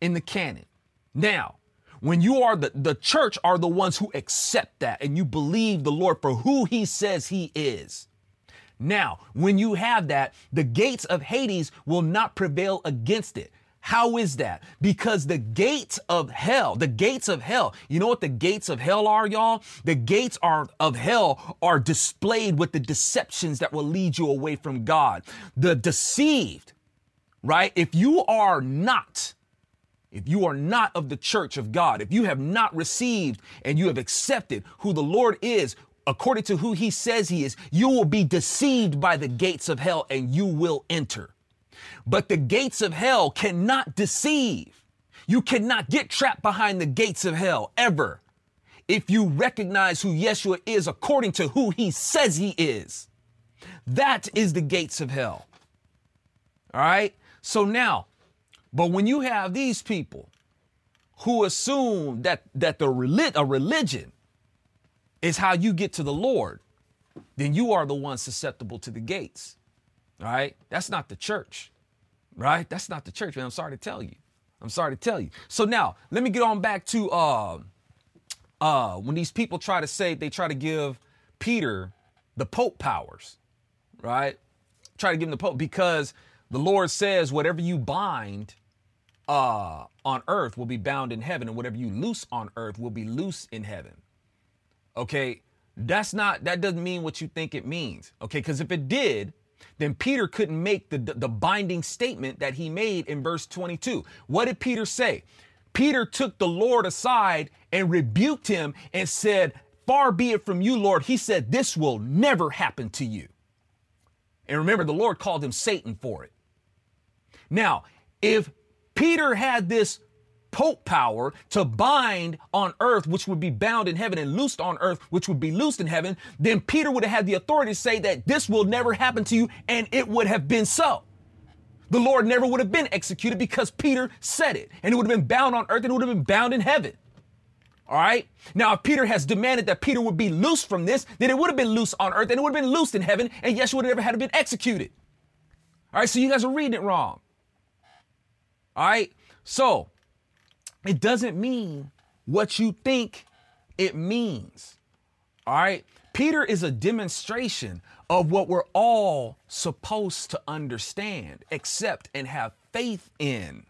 in the canon. Now, when you are the, the church are the ones who accept that and you believe the Lord for who he says he is. Now, when you have that, the gates of Hades will not prevail against it. How is that? Because the gates of hell, the gates of hell, you know what the gates of hell are, y'all? The gates are of hell are displayed with the deceptions that will lead you away from God. The deceived, right? If you are not if you are not of the church of God, if you have not received and you have accepted who the Lord is, according to who he says he is, you will be deceived by the gates of hell and you will enter. But the gates of hell cannot deceive. You cannot get trapped behind the gates of hell ever if you recognize who Yeshua is according to who he says he is. That is the gates of hell. All right? So now, but when you have these people who assume that that the relig- a religion is how you get to the Lord, then you are the one susceptible to the gates. All right? That's not the church. Right? That's not the church, man. I'm sorry to tell you. I'm sorry to tell you. So now, let me get on back to uh uh when these people try to say they try to give Peter the pope powers, right? Try to give him the pope because the Lord says whatever you bind uh on earth will be bound in heaven and whatever you loose on earth will be loose in heaven. Okay? That's not that doesn't mean what you think it means. Okay? Cuz if it did, then Peter couldn't make the, the, the binding statement that he made in verse 22. What did Peter say? Peter took the Lord aside and rebuked him and said, Far be it from you, Lord. He said, This will never happen to you. And remember, the Lord called him Satan for it. Now, if Peter had this pope power to bind on earth, which would be bound in heaven, and loosed on earth, which would be loosed in heaven, then Peter would have had the authority to say that this will never happen to you, and it would have been so. The Lord never would have been executed because Peter said it, and it would have been bound on earth and it would have been bound in heaven. All right. Now, if Peter has demanded that Peter would be loose from this, then it would have been loose on earth and it would have been loosed in heaven, and Yeshua would have never had to been executed. All right. So you guys are reading it wrong. All right. So it doesn't mean what you think it means. All right. Peter is a demonstration of what we're all supposed to understand, accept, and have faith in.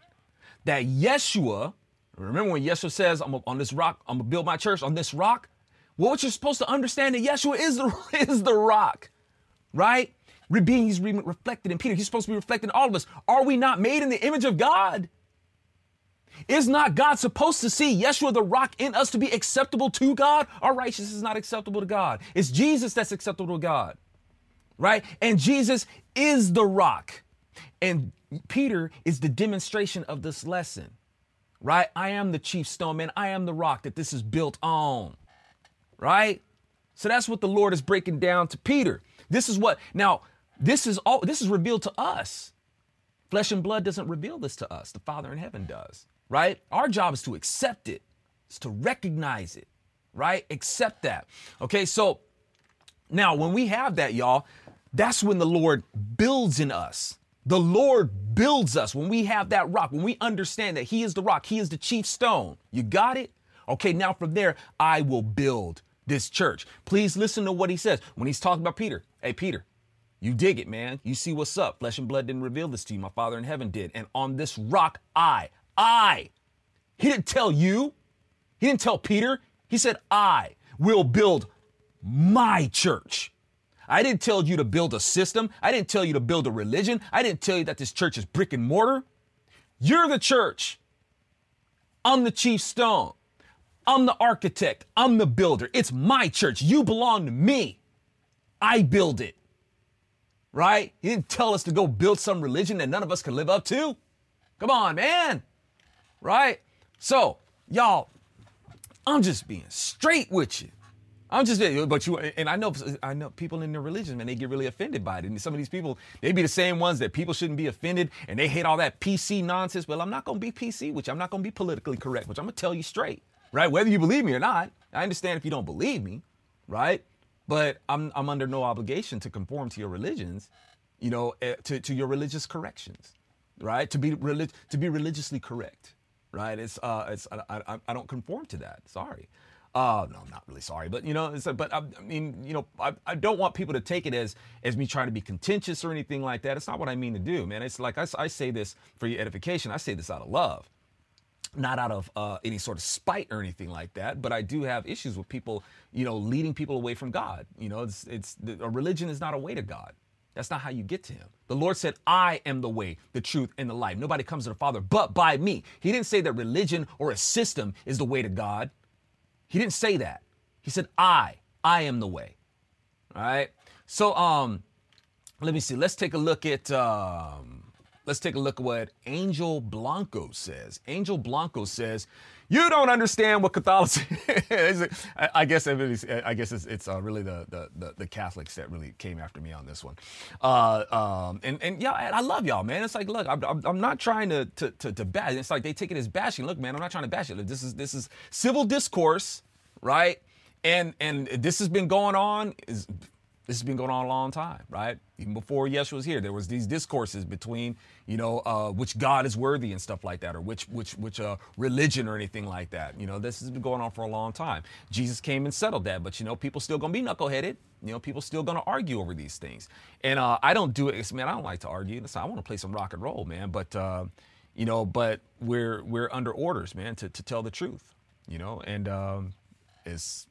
That Yeshua, remember when Yeshua says, I'm on this rock, I'm gonna build my church on this rock? Well, what you're supposed to understand that Yeshua is the, (laughs) is the rock, right? Being he's reflected in Peter, he's supposed to be reflected in all of us. Are we not made in the image of God? Is not God supposed to see Yeshua the rock in us to be acceptable to God? Our righteousness is not acceptable to God. It's Jesus that's acceptable to God. Right? And Jesus is the rock. And Peter is the demonstration of this lesson. Right? I am the chief stone man. I am the rock that this is built on. Right? So that's what the Lord is breaking down to Peter. This is what now this is all this is revealed to us. Flesh and blood doesn't reveal this to us. The Father in heaven does right? Our job is to accept it, is to recognize it, right? Accept that. Okay, so now when we have that, y'all, that's when the Lord builds in us. The Lord builds us when we have that rock, when we understand that He is the rock, He is the chief stone. You got it? Okay, now from there, I will build this church. Please listen to what He says when He's talking about Peter. Hey, Peter, you dig it, man. You see what's up. Flesh and blood didn't reveal this to you. My Father in heaven did. And on this rock, I, I. He didn't tell you. He didn't tell Peter. He said, I will build my church. I didn't tell you to build a system. I didn't tell you to build a religion. I didn't tell you that this church is brick and mortar. You're the church. I'm the chief stone. I'm the architect. I'm the builder. It's my church. You belong to me. I build it. Right? He didn't tell us to go build some religion that none of us can live up to. Come on, man right? So, y'all, I'm just being straight with you. I'm just, but you, and I know, I know people in their religion, man, they get really offended by it. And some of these people, they be the same ones that people shouldn't be offended, and they hate all that PC nonsense. Well, I'm not gonna be PC, which I'm not gonna be politically correct, which I'm gonna tell you straight, right? Whether you believe me or not, I understand if you don't believe me, right? But I'm, I'm under no obligation to conform to your religions, you know, eh, to, to your religious corrections, right? To be relig- to be religiously correct right? It's uh, it's I, I, I don't conform to that. Sorry. Uh, no, I'm not really sorry, but you know, it's, but I, I mean, you know, I, I don't want people to take it as as me trying to be contentious or anything like that. It's not what I mean to do, man. It's like I, I say this for your edification. I say this out of love, not out of uh, any sort of spite or anything like that. But I do have issues with people, you know, leading people away from God. You know, it's it's a religion is not a way to God. That's not how you get to him. The Lord said, I am the way, the truth, and the life. Nobody comes to the Father but by me. He didn't say that religion or a system is the way to God. He didn't say that. He said, I, I am the way. All right. So, um, let me see. Let's take a look at, um, let's take a look at what Angel Blanco says. Angel Blanco says, you don't understand what Catholicism (laughs) is. I guess I guess it's, it's uh, really the, the, the Catholics that really came after me on this one. Uh, um, and and yeah, I love y'all, man. It's like, look, I'm, I'm not trying to to to, to bash. It's like they take it as bashing. Look, man, I'm not trying to bash it. This is this is civil discourse, right? And and this has been going on. Is this has been going on a long time, right? Even before Yeshua was here, there was these discourses between, you know, uh, which God is worthy and stuff like that, or which which which uh, religion or anything like that. You know, this has been going on for a long time. Jesus came and settled that, but you know, people still gonna be knuckleheaded. You know, people still gonna argue over these things. And uh, I don't do it, man. I don't like to argue. Listen, I want to play some rock and roll, man. But uh, you know, but we're we're under orders, man, to to tell the truth. You know, and um, it's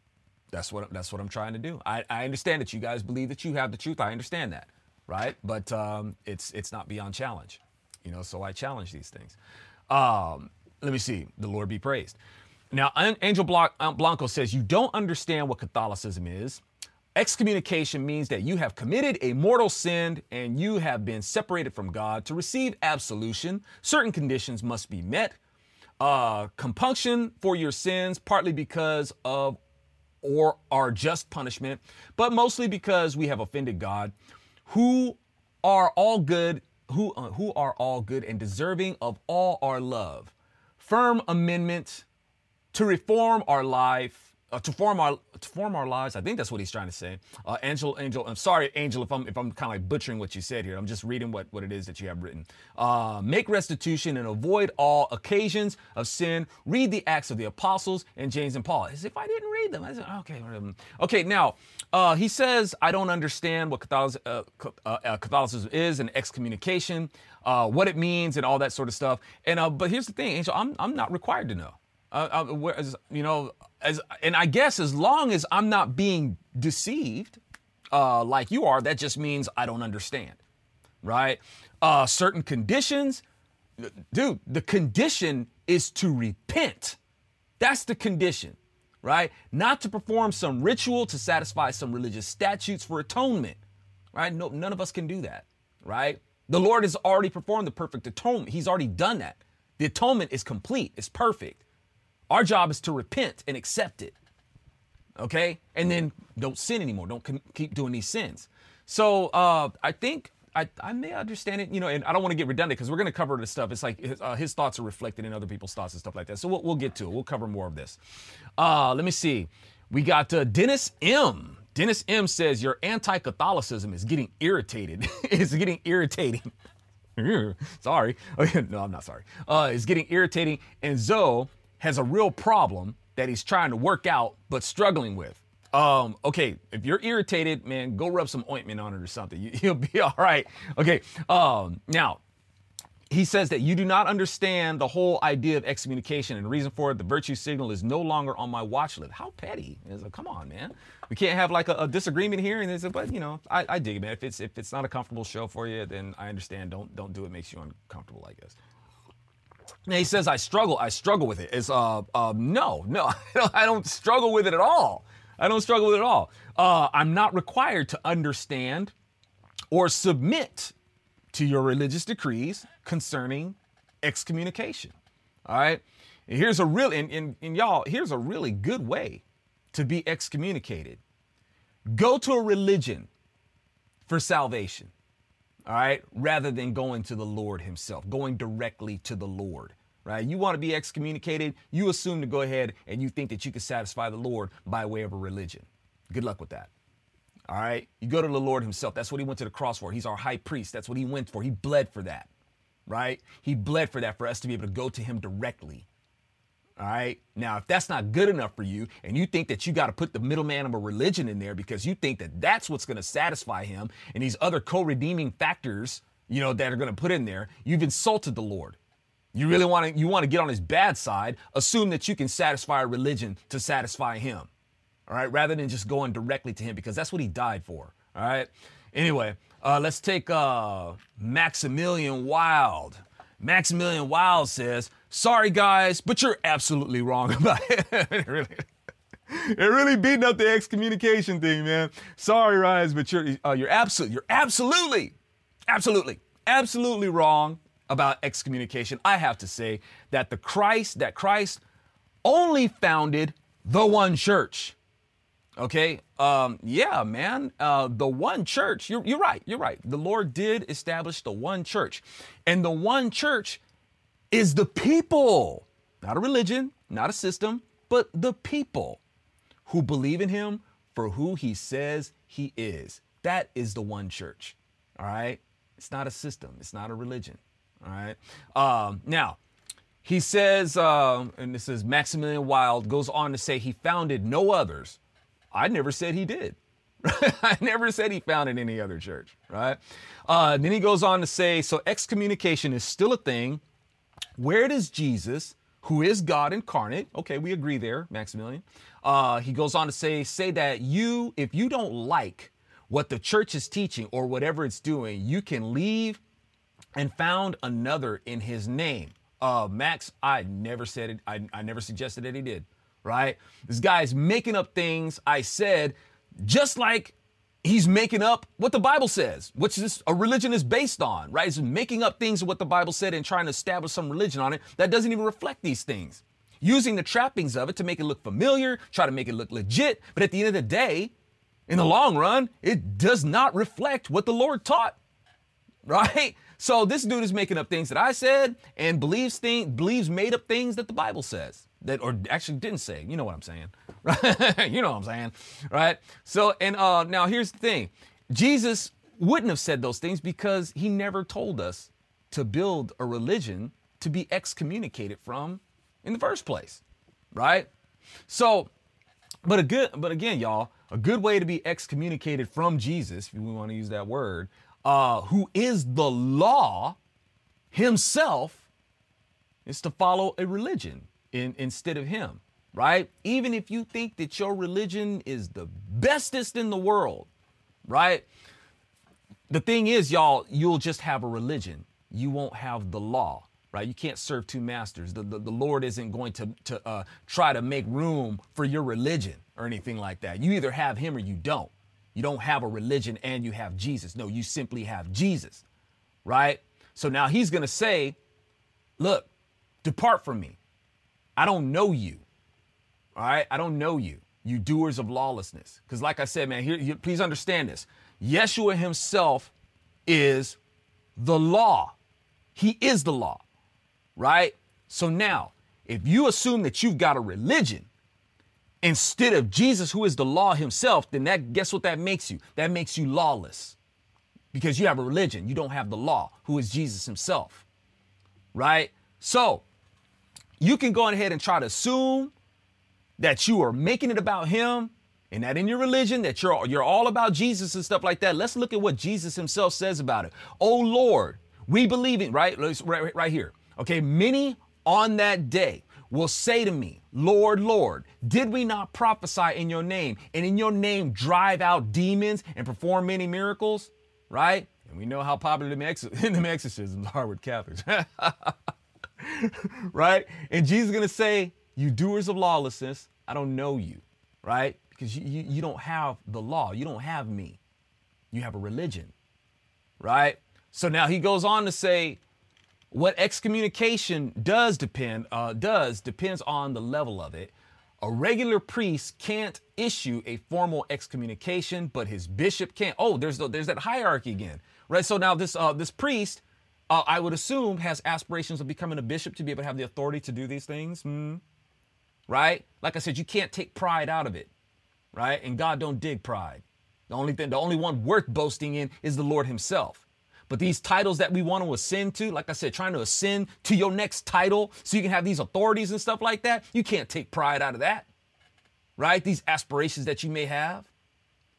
that's what that's what I'm trying to do. I, I understand that you guys believe that you have the truth. I understand that, right? But um, it's it's not beyond challenge, you know. So I challenge these things. Um, let me see. The Lord be praised. Now, Angel uh, Blanco says you don't understand what Catholicism is. Excommunication means that you have committed a mortal sin and you have been separated from God. To receive absolution, certain conditions must be met. Uh, compunction for your sins, partly because of or our just punishment, but mostly because we have offended God, who are all good, who, uh, who are all good and deserving of all our love. Firm amendment to reform our life uh, to form our to form our lives. I think that's what he's trying to say. Uh, Angel, Angel. I'm sorry, Angel, if I'm if I'm kind of like butchering what you said here. I'm just reading what what it is that you have written. Uh, make restitution and avoid all occasions of sin. Read the Acts of the Apostles and James and Paul. As if I didn't read them. I said, okay, okay. Now uh, he says I don't understand what uh, uh, Catholicism is and excommunication, what it means, and all that sort of stuff. And but here's the thing, Angel. I'm I'm not required to know. Uh, you know, as and I guess as long as I'm not being deceived, uh, like you are, that just means I don't understand, right? Uh, certain conditions, dude. The condition is to repent. That's the condition, right? Not to perform some ritual to satisfy some religious statutes for atonement, right? No, none of us can do that, right? The Lord has already performed the perfect atonement. He's already done that. The atonement is complete. It's perfect. Our job is to repent and accept it. Okay? And then don't sin anymore. Don't keep doing these sins. So uh, I think I, I may understand it, you know, and I don't want to get redundant because we're going to cover this stuff. It's like his, uh, his, thoughts are reflected in other people's thoughts and stuff like that. So we'll, we'll get to it. We'll cover more of this. Uh, let me see. We got uh, Dennis M. Dennis M says your anti-Catholicism is getting irritated. (laughs) it's getting irritating. (laughs) sorry. (laughs) no, I'm not sorry. Uh, it's getting irritating. And Zo has a real problem that he's trying to work out but struggling with. Um, okay, if you're irritated, man, go rub some ointment on it or something. You, (laughs) will be all right. Okay. Um, now, he says that you do not understand the whole idea of excommunication and the reason for it. The virtue signal is no longer on my watch list. How petty! Like, come on, man. We can't have like a, a disagreement here. And it's, but you know, I, I dig it, man. If it's if it's not a comfortable show for you, then I understand. Don't don't do it. Makes you uncomfortable, I guess. And he says, I struggle. I struggle with it. It's, uh, uh, no, no, (laughs) I don't struggle with it at all. I don't struggle with it at all. Uh, I'm not required to understand or submit to your religious decrees concerning excommunication. All right. And here's a real, and, and, and y'all, here's a really good way to be excommunicated. Go to a religion for salvation all right, rather than going to the Lord Himself, going directly to the Lord, right? You want to be excommunicated, you assume to go ahead and you think that you can satisfy the Lord by way of a religion. Good luck with that. All right, you go to the Lord Himself. That's what He went to the cross for. He's our high priest. That's what He went for. He bled for that, right? He bled for that for us to be able to go to Him directly. All right. Now, if that's not good enough for you and you think that you got to put the middleman of a religion in there because you think that that's what's going to satisfy him and these other co redeeming factors, you know, that are going to put in there, you've insulted the Lord. You really want to you want to get on his bad side, assume that you can satisfy a religion to satisfy him. All right, rather than just going directly to him because that's what he died for. All right. Anyway, uh, let's take uh, Maximilian Wild. Maximilian Wild says, "Sorry guys, but you're absolutely wrong (laughs) about it." it really, it really beating up the excommunication thing, man. Sorry, Rise, but you're uh, you're absolutely you're absolutely, absolutely, absolutely wrong about excommunication. I have to say that the Christ that Christ only founded the one church. Okay. Um, yeah, man. Uh, the one church, you're, you're right. You're right. The Lord did establish the one church. And the one church is the people, not a religion, not a system, but the people who believe in him for who he says he is. That is the one church. All right. It's not a system, it's not a religion. All right. Um, now, he says, uh, and this is Maximilian Wild goes on to say he founded no others I never said he did. (laughs) I never said he founded any other church, right? Uh, then he goes on to say, so excommunication is still a thing. Where does Jesus, who is God incarnate, okay, we agree there, Maximilian. Uh, he goes on to say, say that you, if you don't like what the church is teaching or whatever it's doing, you can leave and found another in his name. Uh, Max, I never said it. I, I never suggested that he did right? This guy's making up things I said, just like he's making up what the Bible says, which is a religion is based on, right? He's making up things of what the Bible said and trying to establish some religion on it that doesn't even reflect these things. Using the trappings of it to make it look familiar, try to make it look legit, but at the end of the day, in the long run, it does not reflect what the Lord taught, (laughs) right? So this dude is making up things that I said and believes thing, believes made up things that the Bible says that or actually didn't say. You know what I'm saying, right? (laughs) you know what I'm saying, right? So and uh, now here's the thing: Jesus wouldn't have said those things because he never told us to build a religion to be excommunicated from in the first place, right? So, but a good, but again, y'all, a good way to be excommunicated from Jesus, if we want to use that word, uh, who is the law himself, is to follow a religion in, instead of him, right? Even if you think that your religion is the bestest in the world, right? The thing is, y'all, you'll just have a religion. You won't have the law, right? You can't serve two masters. The, the, the Lord isn't going to, to uh, try to make room for your religion or anything like that. You either have him or you don't. You don't have a religion and you have Jesus. No, you simply have Jesus, right? So now he's going to say, look, depart from me. I don't know you. All right. I don't know you, you doers of lawlessness. Because, like I said, man, here, here, please understand this Yeshua himself is the law. He is the law, right? So now, if you assume that you've got a religion instead of Jesus, who is the law himself, then that guess what that makes you? That makes you lawless because you have a religion. You don't have the law, who is Jesus himself, right? So you can go ahead and try to assume that you are making it about him and that in your religion that you're you're all about Jesus and stuff like that. Let's look at what Jesus himself says about it. Oh Lord, we believe in right right right here. Okay, many on that day will say to me, Lord, Lord, did we not prophesy in your name and in your name drive out demons and perform many miracles? Right? And we know how popular the, (laughs) exorcisms are with Catholics. (laughs) (laughs) right? And Jesus is going to say, You doers of lawlessness, I don't know you, right? Because you, you, you don't have the law, you don't have me. You have a religion, right? So now he goes on to say, what excommunication does depend uh, does depends on the level of it. A regular priest can't issue a formal excommunication, but his bishop can. Oh, there's the, there's that hierarchy again, right? So now this uh, this priest uh, I would assume has aspirations of becoming a bishop to be able to have the authority to do these things. Mm. Right? Like I said, you can't take pride out of it. Right? And God don't dig pride. The only thing, the only one worth boasting in is the Lord Himself. But these titles that we want to ascend to, like I said, trying to ascend to your next title so you can have these authorities and stuff like that, you can't take pride out of that. Right? These aspirations that you may have.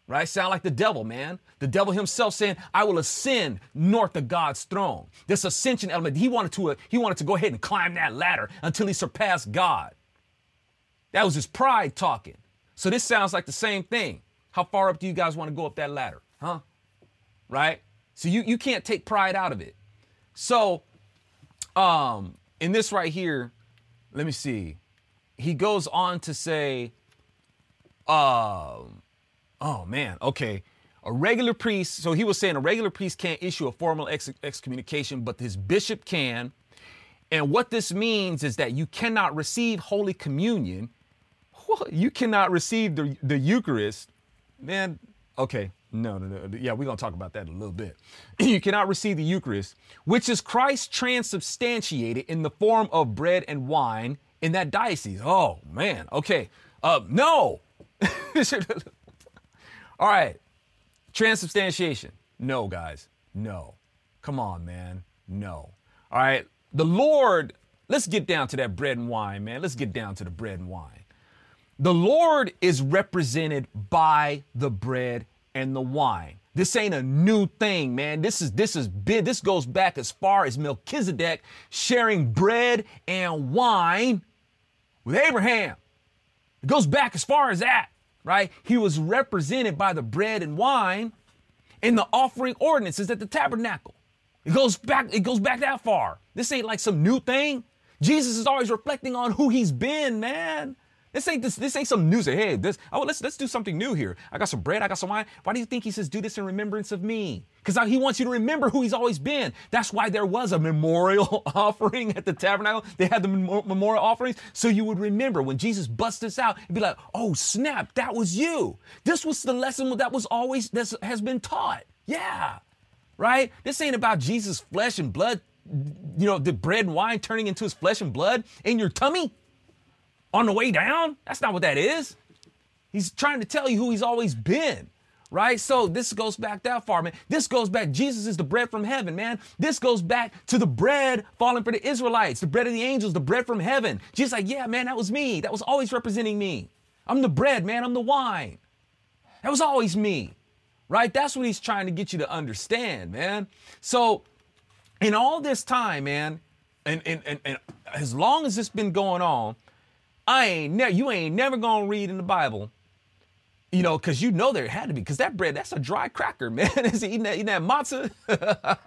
Right? Sound like the devil, man. The devil himself saying, I will ascend north of God's throne. This ascension element, he wanted to, he wanted to go ahead and climb that ladder until he surpassed God. That was his pride talking. So this sounds like the same thing. How far up do you guys want to go up that ladder? Huh? Right? So you, you can't take pride out of it. So um in this right here, let me see. He goes on to say, um, oh man, okay. A regular priest, so he was saying a regular priest can't issue a formal ex- excommunication, but his bishop can. And what this means is that you cannot receive Holy Communion (laughs) you cannot receive the, the Eucharist. Man, okay. No, no, no. Yeah, we're going to talk about that a little bit. (clears throat) you cannot receive the Eucharist, which is Christ transubstantiated in the form of bread and wine in that diocese. Oh, man. Okay. Uh, no. (laughs) All right. Transubstantiation. No, guys. No. Come on, man. No. All right. The Lord, let's get down to that bread and wine, man. Let's get down to the bread and wine. The Lord is represented by the bread and the wine. This ain't a new thing, man. This is this is big. This goes back as far as Melchizedek sharing bread and wine with Abraham. It goes back as far as that, right? He was represented by the bread and wine in the offering ordinances at the tabernacle. It goes back, it goes back that far. This ain't like some new thing. Jesus is always reflecting on who he's been, man. This ain't this, this ain't some news. Hey, this oh let's let's do something new here. I got some bread, I got some wine. Why do you think he says do this in remembrance of me? Because he wants you to remember who he's always been. That's why there was a memorial (laughs) offering at the tabernacle. They had the memorial offerings so you would remember when Jesus busts this out and be like, oh snap, that was you. This was the lesson that was always that has been taught. Yeah, right. This ain't about Jesus' flesh and blood. You know, the bread and wine turning into his flesh and blood in your tummy on the way down. That's not what that is. He's trying to tell you who he's always been. Right? So this goes back that far, man. This goes back. Jesus is the bread from heaven, man. This goes back to the bread falling for the Israelites, the bread of the angels, the bread from heaven. Jesus, like, yeah, man, that was me. That was always representing me. I'm the bread, man. I'm the wine. That was always me. Right? That's what he's trying to get you to understand, man. So, in all this time, man, and, and, and, and as long as it's been going on, I ain't never, you ain't never gonna read in the Bible, you know, because you know there had to be, because that bread, that's a dry cracker, (laughs) man. Is eating that, eating that matzah? (laughs)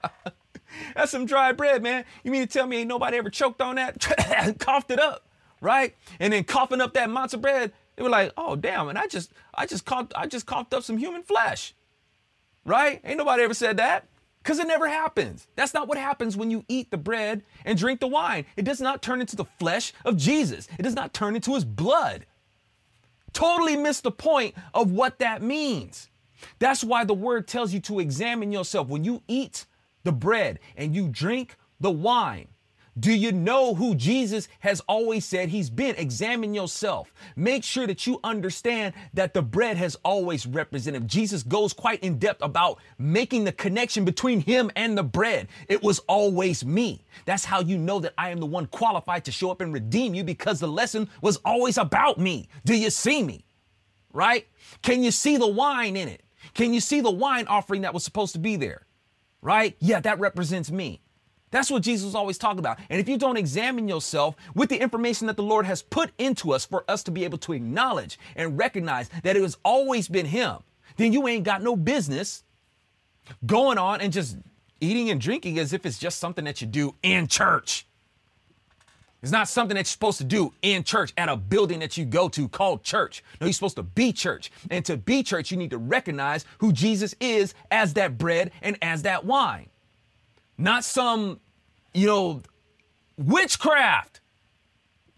that's some dry bread, man. You mean to tell me ain't nobody ever choked on that, (coughs) coughed it up, right? And then coughing up that matzah bread, they were like, oh damn, and I just, I just coughed, I just coughed up some human flesh, right? Ain't nobody ever said that. Because it never happens. That's not what happens when you eat the bread and drink the wine. It does not turn into the flesh of Jesus, it does not turn into his blood. Totally miss the point of what that means. That's why the word tells you to examine yourself. When you eat the bread and you drink the wine, do you know who Jesus has always said he's been? Examine yourself. Make sure that you understand that the bread has always represented. Jesus goes quite in depth about making the connection between him and the bread. It was always me. That's how you know that I am the one qualified to show up and redeem you because the lesson was always about me. Do you see me? Right? Can you see the wine in it? Can you see the wine offering that was supposed to be there? Right? Yeah, that represents me. That's what Jesus was always talking about. And if you don't examine yourself with the information that the Lord has put into us for us to be able to acknowledge and recognize that it has always been Him, then you ain't got no business going on and just eating and drinking as if it's just something that you do in church. It's not something that you're supposed to do in church at a building that you go to called church. No, you're supposed to be church. And to be church, you need to recognize who Jesus is as that bread and as that wine not some, you know, witchcraft.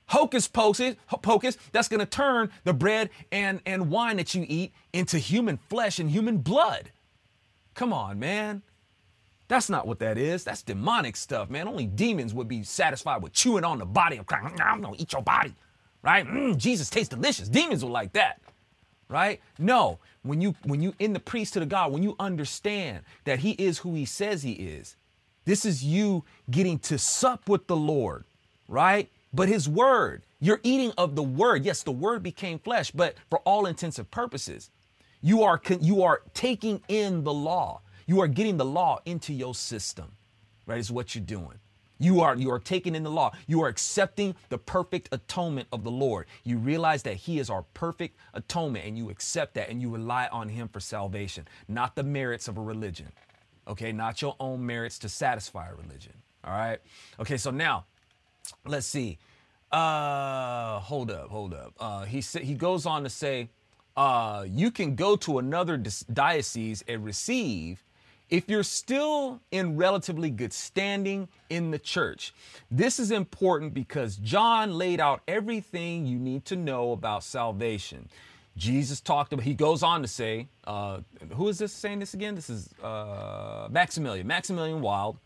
Hocus pocus, pocus that's going to turn the bread and, and wine that you eat into human flesh and human blood. Come on, man. That's not what that is. That's demonic stuff, man. Only demons would be satisfied with chewing on the body of Christ. I'm going to eat your body, right? Mm, Jesus tastes delicious. Demons will like that, right? No, when you when you in the priesthood of God, when you understand that He is who He says He is, this is you getting to sup with the Lord, right? But His Word, you're eating of the Word. Yes, the Word became flesh, but for all intensive purposes, you are you are taking in the law. You are getting the law into your system, right? Is what you're doing. You are you are taking in the law. You are accepting the perfect atonement of the Lord. You realize that he is our perfect atonement and you accept that and you rely on him for salvation, not the merits of a religion. Okay? Not your own merits to satisfy a religion. All right? Okay, so now let's see. Uh hold up, hold up. Uh he sa- he goes on to say uh you can go to another dis- diocese and receive if you're still in relatively good standing in the church, this is important because John laid out everything you need to know about salvation. Jesus talked about, he goes on to say, uh, who is this saying this again? This is uh, Maximilian, Maximilian Wild,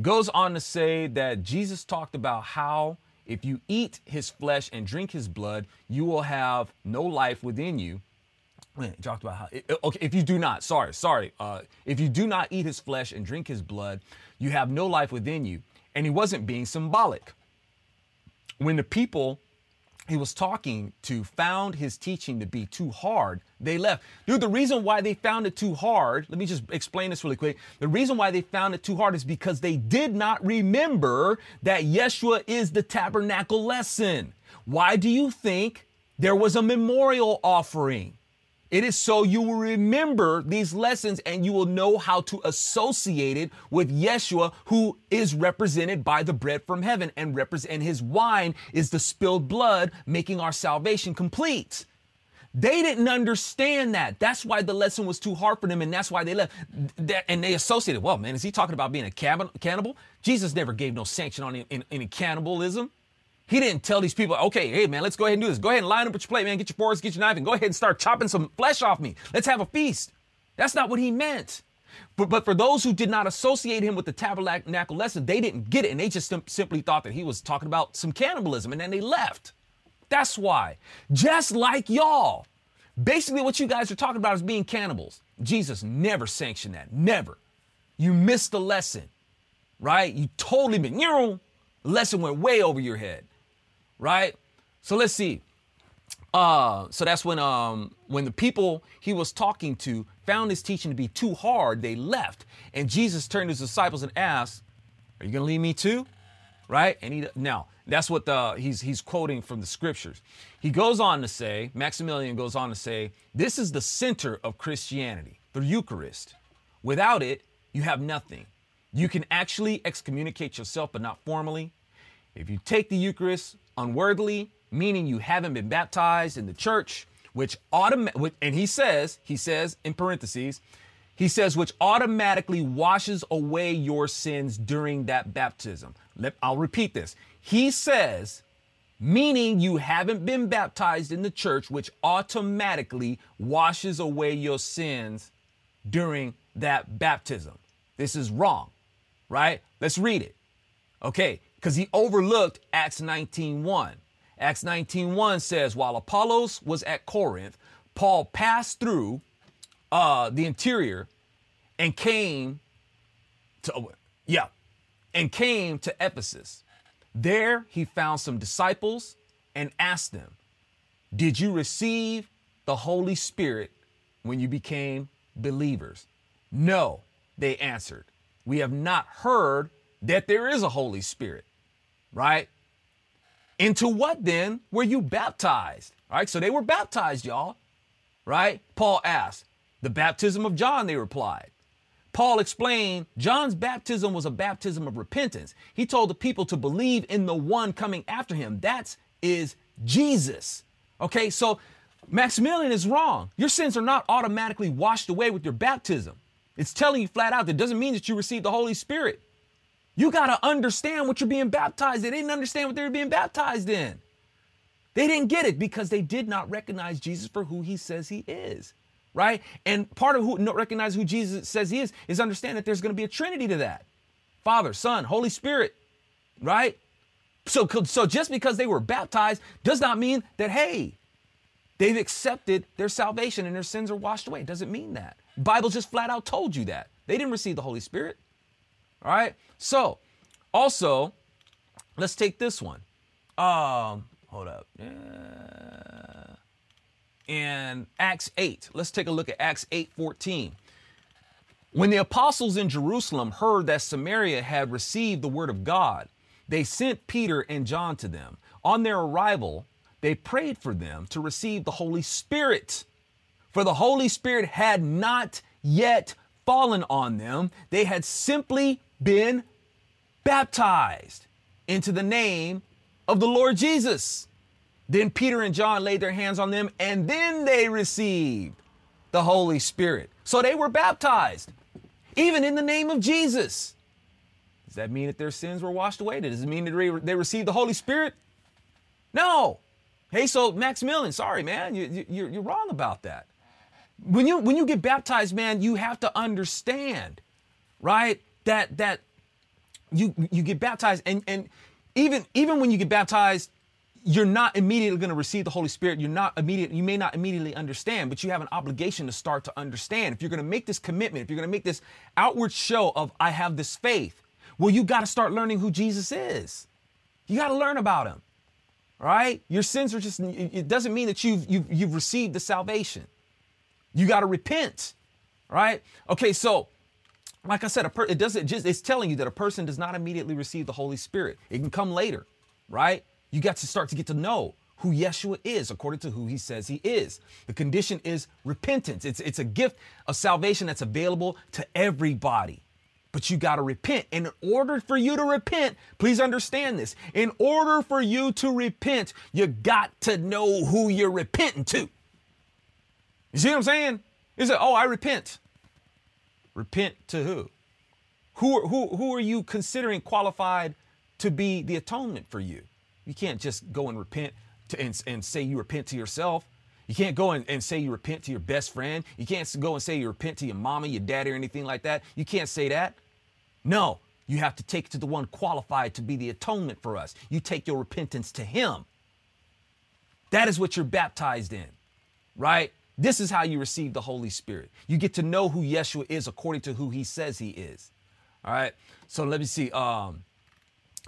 goes on to say that Jesus talked about how if you eat his flesh and drink his blood, you will have no life within you. Man, talked about how okay if you do not sorry sorry uh, if you do not eat his flesh and drink his blood you have no life within you. And he wasn't being symbolic. When the people he was talking to found his teaching to be too hard they left. Dude the reason why they found it too hard let me just explain this really quick. The reason why they found it too hard is because they did not remember that yeshua is the tabernacle lesson. Why do you think there was a memorial offering it is so you will remember these lessons and you will know how to associate it with Yeshua, who is represented by the bread from heaven and represent his wine is the spilled blood, making our salvation complete. They didn't understand that. That's why the lesson was too hard for them, and that's why they left. And they associated, well, man, is he talking about being a cannibal? Jesus never gave no sanction on any cannibalism. He didn't tell these people, okay, hey man, let's go ahead and do this. Go ahead and line up with your plate, man. Get your forks, get your knife, and go ahead and start chopping some flesh off me. Let's have a feast. That's not what he meant. But, but for those who did not associate him with the tabernacle lesson, they didn't get it. And they just sim- simply thought that he was talking about some cannibalism. And then they left. That's why. Just like y'all. Basically, what you guys are talking about is being cannibals. Jesus never sanctioned that. Never. You missed the lesson, right? You totally been, you know, lesson went way over your head right? So let's see. Uh, so that's when um when the people he was talking to found his teaching to be too hard, they left. And Jesus turned to his disciples and asked, Are you gonna leave me too? Right? And he now that's what the he's he's quoting from the scriptures. He goes on to say, Maximilian goes on to say, this is the center of Christianity, the Eucharist. Without it, you have nothing. You can actually excommunicate yourself, but not formally. If you take the Eucharist unworthily, meaning you haven't been baptized in the church, which automatic, and he says, he says in parentheses, he says, which automatically washes away your sins during that baptism. Let, I'll repeat this. He says, meaning you haven't been baptized in the church, which automatically washes away your sins during that baptism. This is wrong, right? Let's read it. Okay, because he overlooked Acts 19.1. Acts 19.1 says, while Apollos was at Corinth, Paul passed through uh, the interior and came to, yeah, and came to Ephesus. There he found some disciples and asked them, Did you receive the Holy Spirit when you became believers? No, they answered. We have not heard that there is a Holy Spirit right? Into what then were you baptized? All right, so they were baptized, y'all, right? Paul asked. The baptism of John, they replied. Paul explained John's baptism was a baptism of repentance. He told the people to believe in the one coming after him. That is Jesus. Okay, so Maximilian is wrong. Your sins are not automatically washed away with your baptism. It's telling you flat out that doesn't mean that you receive the Holy Spirit. You got to understand what you're being baptized. They didn't understand what they were being baptized in. They didn't get it because they did not recognize Jesus for who he says he is, right? And part of who not recognize who Jesus says he is is understand that there's going to be a trinity to that. Father, Son, Holy Spirit, right? So, so just because they were baptized does not mean that, hey, They've accepted their salvation and their sins are washed away. It doesn't mean that. Bible just flat out told you that. They didn't receive the Holy Spirit. All right. So, also, let's take this one. Um, hold up. In Acts 8, let's take a look at Acts 8 14. When the apostles in Jerusalem heard that Samaria had received the word of God, they sent Peter and John to them. On their arrival, they prayed for them to receive the Holy Spirit. For the Holy Spirit had not yet fallen on them, they had simply been baptized into the name of the Lord Jesus. Then Peter and John laid their hands on them, and then they received the Holy Spirit. So they were baptized, even in the name of Jesus. Does that mean that their sins were washed away? Does it mean that they received the Holy Spirit? No. Hey, so Maximilian, sorry, man, you, you, you're wrong about that. When you when you get baptized, man, you have to understand, right? That that you you get baptized, and and even even when you get baptized, you're not immediately going to receive the Holy Spirit. You're not immediate. You may not immediately understand, but you have an obligation to start to understand. If you're going to make this commitment, if you're going to make this outward show of I have this faith, well, you got to start learning who Jesus is. You got to learn about him. Right? Your sins are just. It doesn't mean that you've you've, you've received the salvation. You got to repent. Right? Okay. So like I said, per- it doesn't just, it's telling you that a person does not immediately receive the Holy Spirit. It can come later, right? You got to start to get to know who Yeshua is according to who he says he is. The condition is repentance. It's, it's a gift of salvation that's available to everybody. But you got to repent. And in order for you to repent, please understand this. In order for you to repent, you got to know who you're repenting to. You see what I'm saying? Is it, oh, I repent. Repent to who? Who, who, who are you considering qualified to be the atonement for you? You can't just go and repent to, and, and say you repent to yourself. You can't go and, and say you repent to your best friend. You can't go and say you repent to your mama, your daddy, or anything like that. You can't say that. No, you have to take it to the one qualified to be the atonement for us. You take your repentance to him. That is what you're baptized in, right? This is how you receive the Holy Spirit. You get to know who Yeshua is according to who he says he is. All right. So let me see. Um,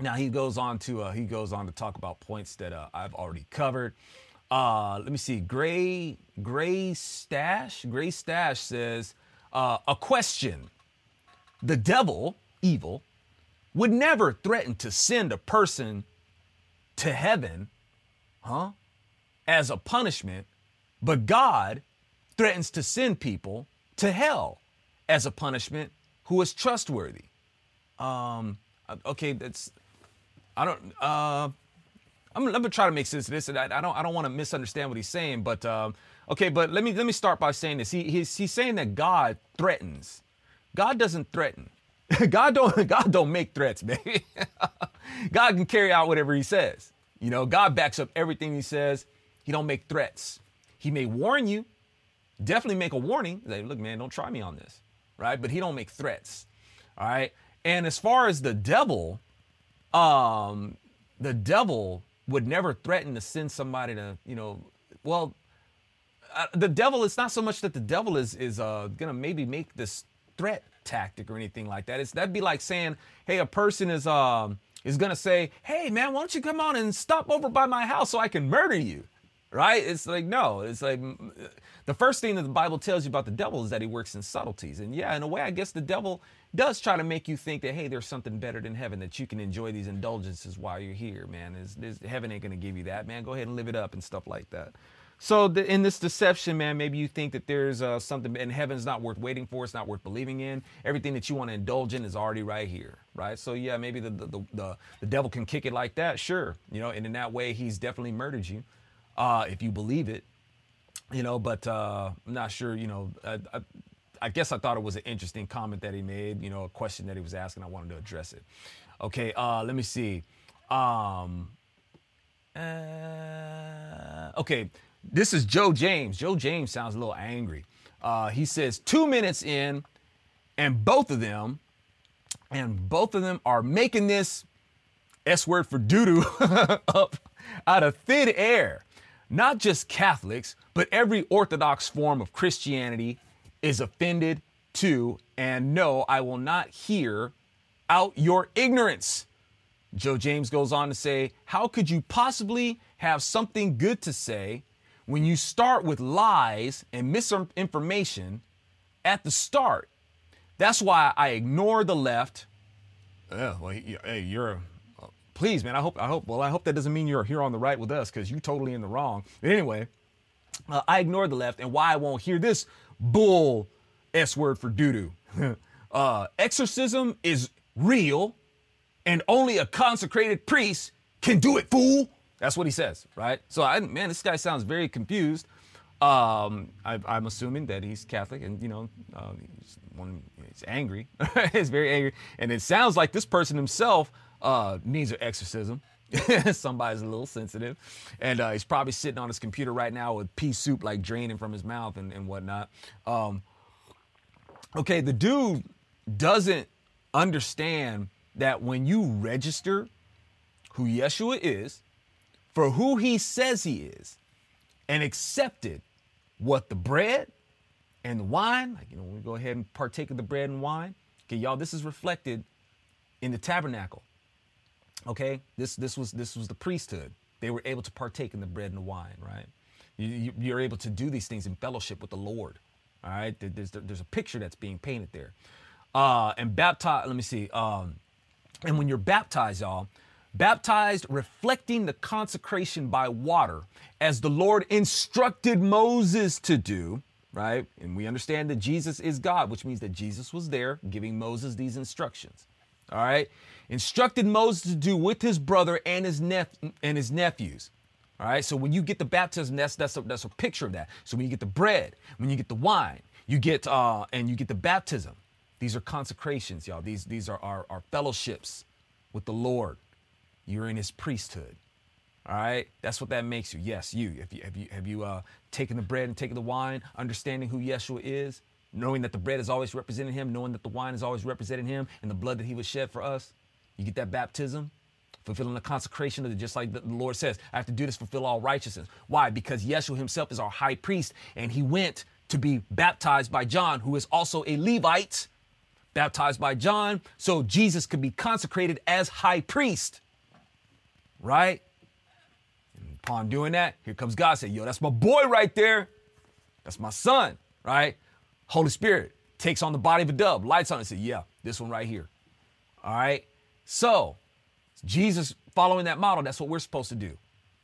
now he goes on to uh, he goes on to talk about points that uh, I've already covered. Uh, let me see. Gray Gray Stash Gray Stash says uh, a question. The devil, evil, would never threaten to send a person to heaven, huh, as a punishment but God threatens to send people to hell as a punishment who is trustworthy. Um, okay, that's I don't. Uh, I'm, let me try to make sense of this. I, I don't. I don't want to misunderstand what he's saying, but um, okay. But let me let me start by saying this. He, he's he's saying that God threatens. God doesn't threaten. (laughs) God don't (laughs) God don't make threats, baby. (laughs) God can carry out whatever He says. You know, God backs up everything He says. He don't make threats. He may warn you, definitely make a warning. Like, look, man, don't try me on this, right? But he don't make threats, all right. And as far as the devil, um, the devil would never threaten to send somebody to, you know, well, uh, the devil. It's not so much that the devil is is uh, gonna maybe make this threat tactic or anything like that. It's that'd be like saying, hey, a person is um is gonna say, hey man, why don't you come on and stop over by my house so I can murder you? Right? It's like, no, it's like the first thing that the Bible tells you about the devil is that he works in subtleties. And yeah, in a way, I guess the devil does try to make you think that, hey, there's something better than heaven, that you can enjoy these indulgences while you're here, man. Is heaven ain't going to give you that, man. Go ahead and live it up and stuff like that. So the, in this deception, man, maybe you think that there's uh, something in heaven's not worth waiting for. It's not worth believing in. Everything that you want to indulge in is already right here, right? So yeah, maybe the the, the the devil can kick it like that, sure, you know. And in that way, he's definitely murdered you uh, if you believe it, you know. But uh, I'm not sure. You know, I, I, I, guess I thought it was an interesting comment that he made. You know, a question that he was asking. I wanted to address it. Okay, uh, let me see. Um, uh, okay, this is Joe James. Joe James sounds a little angry. Uh, he says two minutes in, and both of them, and both of them are making this S word for doo doo (laughs) up out of thin air. Not just Catholics, but every Orthodox form of Christianity is offended too. and no, I will not hear out your ignorance. Joe James goes on to say, How could you possibly have something good to say when you start with lies and misinformation at the start? That's why I ignore the left. Yeah, well, hey, you're. Uh, please, man. I hope. I hope. Well, I hope that doesn't mean you're here on the right with us, because you're totally in the wrong. But anyway, uh, I ignore the left, and why I won't hear this bull s word for doo doo. (laughs) uh, exorcism is real and only a consecrated priest can do it, fool. That's what he says, right? So, I, man, this guy sounds very confused. Um, I, am assuming that he's Catholic, and you know, uh, he's, one, he's angry. (laughs) he's very angry, and it sounds like this person himself uh, needs an exorcism. (laughs) Somebody's a little sensitive, and uh, he's probably sitting on his computer right now with pea soup like draining from his mouth and, and whatnot. Um, okay, the dude doesn't understand that when you register who Yeshua is for who he says he is and accepted what the bread and the wine, like, you know, we go ahead and partake of the bread and wine. Okay, y'all, this is reflected in the tabernacle. Okay, this this was this was the priesthood. They were able to partake in the bread and the wine, right? You, you, are able to do these things in fellowship with the Lord. All right, there's there's a picture that's being painted there. Uh, and baptized. Let me see. Um, and when you're baptized, y'all, baptized reflecting the consecration by water, as the Lord instructed Moses to do, right? And we understand that Jesus is God, which means that Jesus was there giving Moses these instructions. All right? Instructed Moses to do with his brother and his nep- and his nephews. All right? So when you get the baptism, that's that's a, that's a picture of that. So when you get the bread, when you get the wine, you get uh and you get the baptism. These are consecrations, y'all. These, these are our, our fellowships with the Lord. You're in his priesthood. All right, that's what that makes you. Yes, you. Have you have you have you uh, taken the bread and taken the wine, understanding who Yeshua is, knowing that the bread is always representing him, knowing that the wine is always representing him, and the blood that he was shed for us. You get that baptism, fulfilling the consecration of it, just like the Lord says. I have to do this, to fulfill all righteousness. Why? Because Yeshua himself is our high priest, and he went to be baptized by John, who is also a Levite baptized by John, so Jesus could be consecrated as high priest. Right? And upon doing that, here comes God say, Yo, that's my boy right there. That's my son, right? Holy Spirit takes on the body of a dove, lights on it, and say, Yeah, this one right here. All right. So, Jesus following that model, that's what we're supposed to do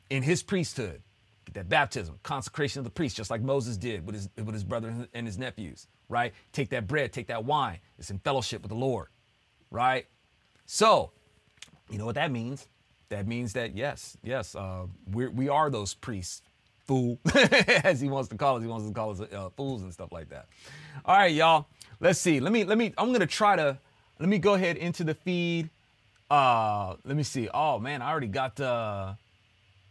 in his priesthood. Get that baptism, consecration of the priest, just like Moses did with his, with his brother and his nephews right? Take that bread, take that wine. It's in fellowship with the Lord, right? So, you know what that means? That means that yes, yes, uh, we're, we are those priests, fool, (laughs) as he wants to call us. He wants to call us uh, fools and stuff like that. All right, y'all. Let's see. Let me let me. I'm gonna try to. Let me go ahead into the feed. Uh, let me see. Oh man, I already got. Uh,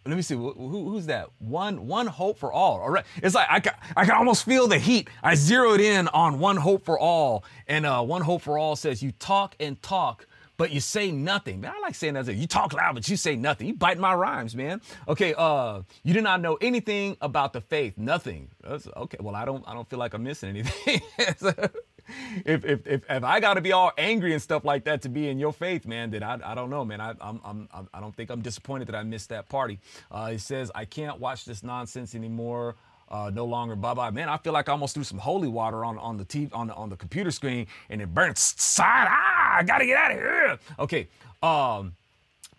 let me see who, who's that one one hope for all all right it's like I I can almost feel the heat i zeroed in on one hope for all and uh, one hope for all says you talk and talk but you say nothing man i like saying that you talk loud but you say nothing you bite my rhymes man okay uh you do not know anything about the faith nothing That's, okay well i don't i don't feel like i'm missing anything (laughs) if, if, if, if I got to be all angry and stuff like that to be in your faith, man, then I, I don't know, man. I, I'm, I'm, I don't think I'm disappointed that I missed that party. Uh, he says, I can't watch this nonsense anymore. Uh, no longer bye bye. Man, I feel like I almost threw some holy water on, on the TV, on the, on the computer screen and it burned (laughs) side. Ah, I gotta get out of here. Okay. Um,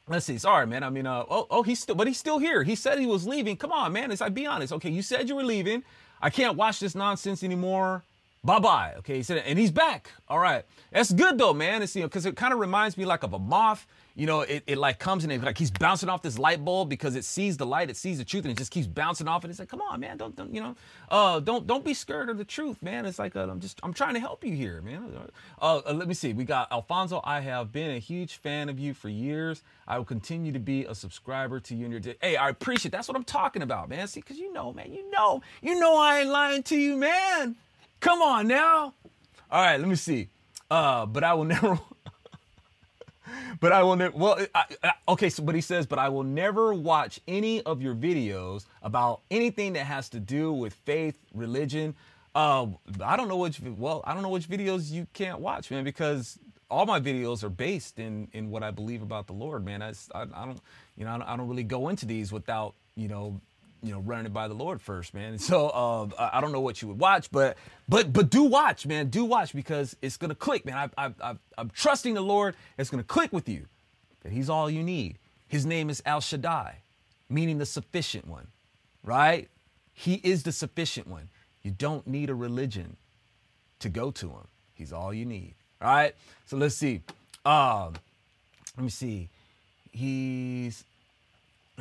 let's see. Sorry, man. I mean, uh, oh, oh, he's still, but he's still here. He said he was leaving. Come on, man. It's like, be honest. Okay. You said you were leaving. I can't watch this nonsense anymore bye bye. Okay, he said, and he's back. All right, that's good though, man. It's you know because it kind of reminds me like of a moth. You know, it, it like comes and it like he's bouncing off this light bulb because it sees the light, it sees the truth, and it just keeps bouncing off. And it's like, come on, man, don't, don't you know, uh, don't don't be scared of the truth, man. It's like uh, I'm just I'm trying to help you here, man. Uh, uh, let me see. We got Alfonzo. I have been a huge fan of you for years. I will continue to be a subscriber to you and your. Day. Hey, I appreciate. That's what I'm talking about, man. See, because you know, man, you know, you know, I ain't lying to you, man. Come on now. All right, let me see. Uh, but I will (laughs) never. But I will never. Well, I, I, okay. So, but he says, but I will never watch any of your videos about anything that has to do with faith, religion. Uh, I don't know which. Well, I don't know which videos you can't watch, man, because all my videos are based in in what I believe about the Lord, man. I, I, I don't, you know, I don't really go into these without, you know, you know, running it by the Lord first, man. (laughs) So uh, I don't know what you would watch, but but but do watch, man. Do watch because it's gonna click, man. I, I, I, I'm trusting the Lord. It's gonna click with you that He's all you need. His name is Al Shaddai, meaning the sufficient one, right? He is the sufficient one. You don't need a religion to go to Him. He's all you need. All right. So let's see. Um, let me see. He's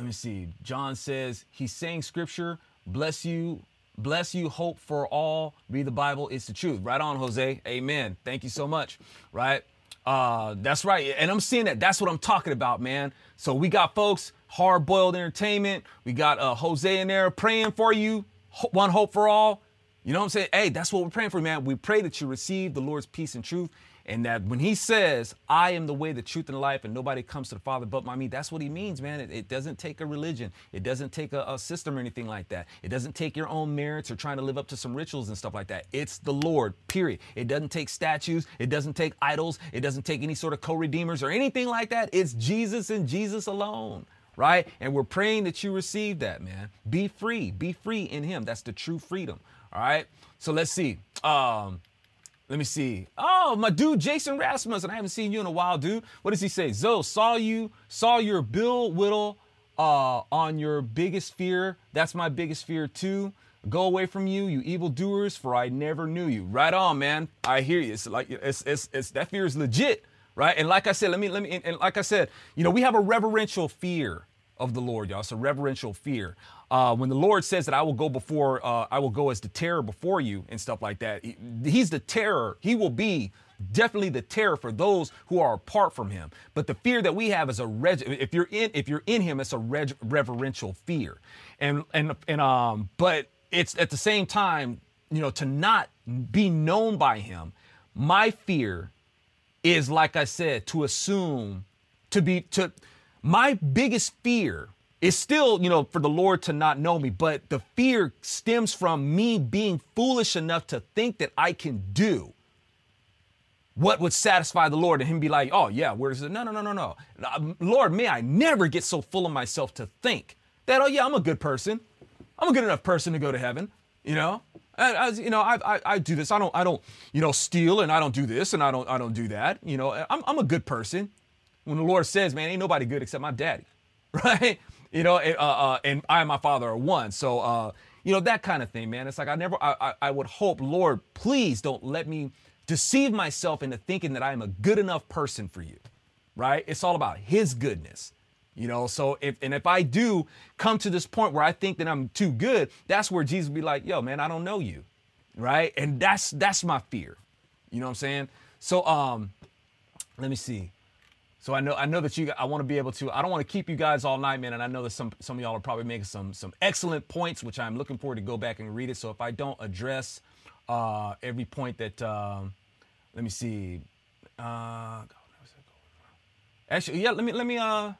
let me see. John says he's saying scripture, bless you, bless you, hope for all. Read the Bible, it's the truth. Right on, Jose. Amen. Thank you so much. Right? Uh, that's right. And I'm seeing that. That's what I'm talking about, man. So we got folks, hard boiled entertainment. We got uh, Jose in there praying for you. One hope for all. You know what I'm saying? Hey, that's what we're praying for, man. We pray that you receive the Lord's peace and truth and that when he says, I am the way, the truth, and life, and nobody comes to the Father but by me, that's what he means, man. It, it doesn't take a religion, it doesn't take a, a, system or anything like that. It doesn't take your own merits or trying to live up to some rituals and stuff like that. It's the Lord, period. It doesn't take statues, it doesn't take idols, it doesn't take any sort of co redeemers or anything like that. It's Jesus and Jesus alone. Right? And we're praying that you receive that, man. Be free. Be free in Him. That's the true freedom. All right. So let's see. Um, let me see. Oh, my dude, Jason Rasmussen. I haven't seen you in a while, dude. What does he say? Zoe, saw you, saw your Bill Whittle uh, on your biggest fear. That's my biggest fear too. Go away from you, you evil doers, for I never knew you. Right on, man. I hear you. It's like it's it's, it's that fear is legit, right? And like I said, let me let me and, and like I said, you know, we have a reverential fear of the Lord, y'all. It's a reverential fear. Uh, when the Lord says that I will go before, uh, I will go as the terror before you and stuff like that, he, He's the terror. He will be definitely the terror for those who are apart from Him. But the fear that we have is a reg- if you're in if you're in Him, it's a reg- reverential fear, and and and um, but it's at the same time, you know, to not be known by Him. My fear is like I said to assume to be to my biggest fear is still, you know, for the Lord to not know me, but the fear stems from me being foolish enough to think that I can do what would satisfy the Lord and Him be like, oh, yeah, where's it? No, no, no, no, no. Um, Lord, may I never get so full of myself to think that, oh, yeah, I'm a good person. I'm a good enough person to go to heaven, you know? As, you know, I, I, I do this. I don't, I don't, you know, steal and I don't do this and I don't, I don't do that. You know, I'm, I'm a good person when the Lord says, man, ain't nobody good except my daddy, (laughs) right? You know, uh, uh, and I and my father are one. So, uh, you know, that kind of thing, man. It's like I never, I, I, I would hope, Lord, please don't let me deceive myself into thinking that I am a good enough person for you, right? It's all about His goodness. You know, so if and if I do come to this point where I think that I'm too good, that's where Jesus be like, yo, man, I don't know you. Right? And that's that's my fear. You know what I'm saying? So um let me see. So I know I know that you I want to be able to I don't want to keep you guys all night, man. And I know that some some of y'all are probably making some some excellent points, which I'm looking forward to go back and read it. So if I don't address uh, every point that um, let me see. Uh, actually, yeah, let me let me uh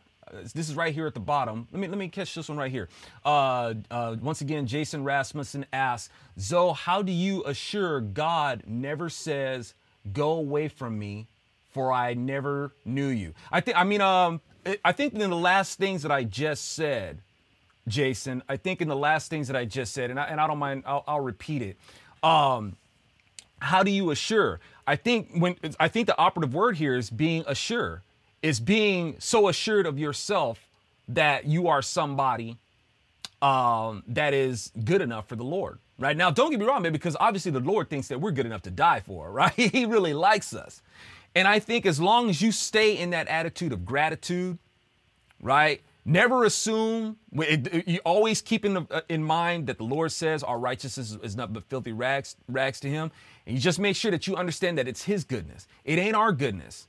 this is right here at the bottom. Let me let me catch this one right here. Uh, uh, once again, Jason Rasmussen asks, Zoe, how do you assure God never says, "Go away from me"? For I never knew you. I think, I mean, um, I think in the last things that I just said, Jason, I think in the last things that I just said, and I, and I don't mind, I'll, I'll repeat it. Um, how do you assure? I think when I think the operative word here is being assured, is being so assured of yourself that you are somebody um, that is good enough for the Lord. Right now, don't get me wrong, man, because obviously the Lord thinks that we're good enough to die for, (laughs) right? he really likes us. And I think as long as you stay in that attitude of gratitude, right? Never assume, you always keep in, the, uh, in mind that the Lord says our righteousness is not but filthy rags, rags to Him. And you just make sure that you understand that it's His goodness. It ain't our goodness,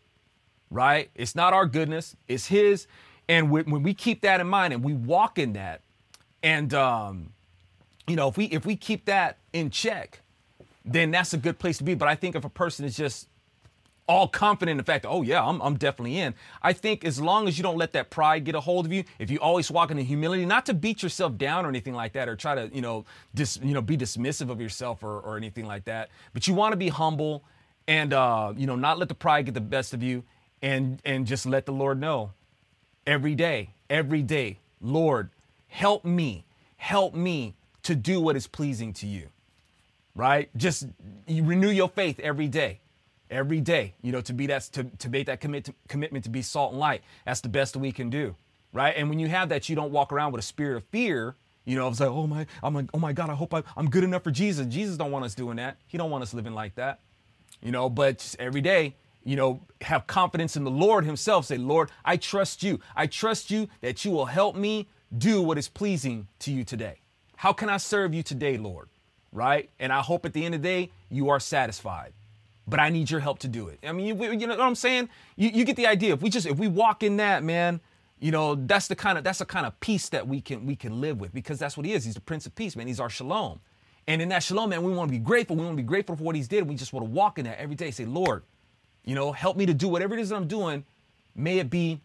right? It's not our goodness, it's His. And when we keep that in mind and we walk in that, and um, you know, if we if we keep that in check, then that's a good place to be. But I think if a person is just all confident in the fact that, oh yeah, I'm, I'm definitely in. I think as long as you don't let that pride get a hold of you, if you always walk in humility, not to beat yourself down or anything like that, or try to, you know, dis, you know, be dismissive of yourself or, or anything like that, but you want to be humble and uh, you know, not let the pride get the best of you and and just let the Lord know every day, every day, Lord, help me, help me to do what is pleasing to you. Right? Just you renew your faith every day every day, you know, to be that to, to make that commit to, commitment to be salt and light. That's the best we can do, right? And when you have that, you don't walk around with a spirit of fear. You know, it's like, oh my, I'm like, oh my God, I hope I, I'm good enough for Jesus. Jesus don't want us doing that. He don't want us living like that. You know, but every day, you know, have confidence in the Lord Himself. Say, Lord, I trust you. I trust you that you will help me do what is pleasing to you today. How can I serve you today, Lord? Right? And I hope at the end of the day, you are satisfied but I need your help to do it. I mean, you, you know what I'm saying? You, you get the idea. If we just if we walk in that, man, you know, that's the kind of that's the kind of peace that we can we can live with because that's what he is. He's the Prince of Peace, man. He's our shalom. And in that shalom, man, we want to be grateful. We want to be grateful for what he's did. We just want to walk in that every day. Say, Lord, you know, help me to do whatever it is that I'm doing. May it be,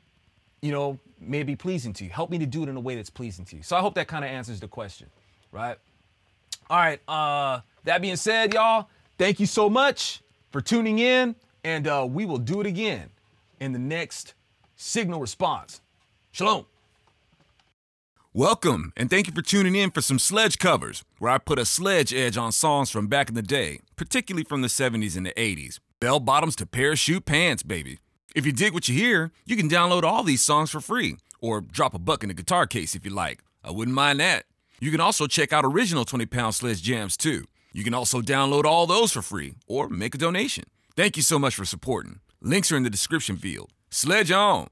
you know, may it be pleasing to you. Help me to do it in a way that's pleasing to you. So I hope that kind of answers the question, right? All right. Uh, that being said, y'all, thank you so much for tuning in, and uh, we will do it again in the next signal response. Shalom. Welcome, and thank you for tuning in for some sledge covers, where I put a sledge edge on songs from back in the day, particularly from the 70s and the 80s. Bell bottoms to parachute pants, baby. If you dig what you hear, you can download all these songs for free, or drop a buck in the guitar case if you like. I wouldn't mind that. You can also check out original 20 pound sledge jams too. You can also download all those for free or make a donation. Thank you so much for supporting. Links are in the description field. Sledge on!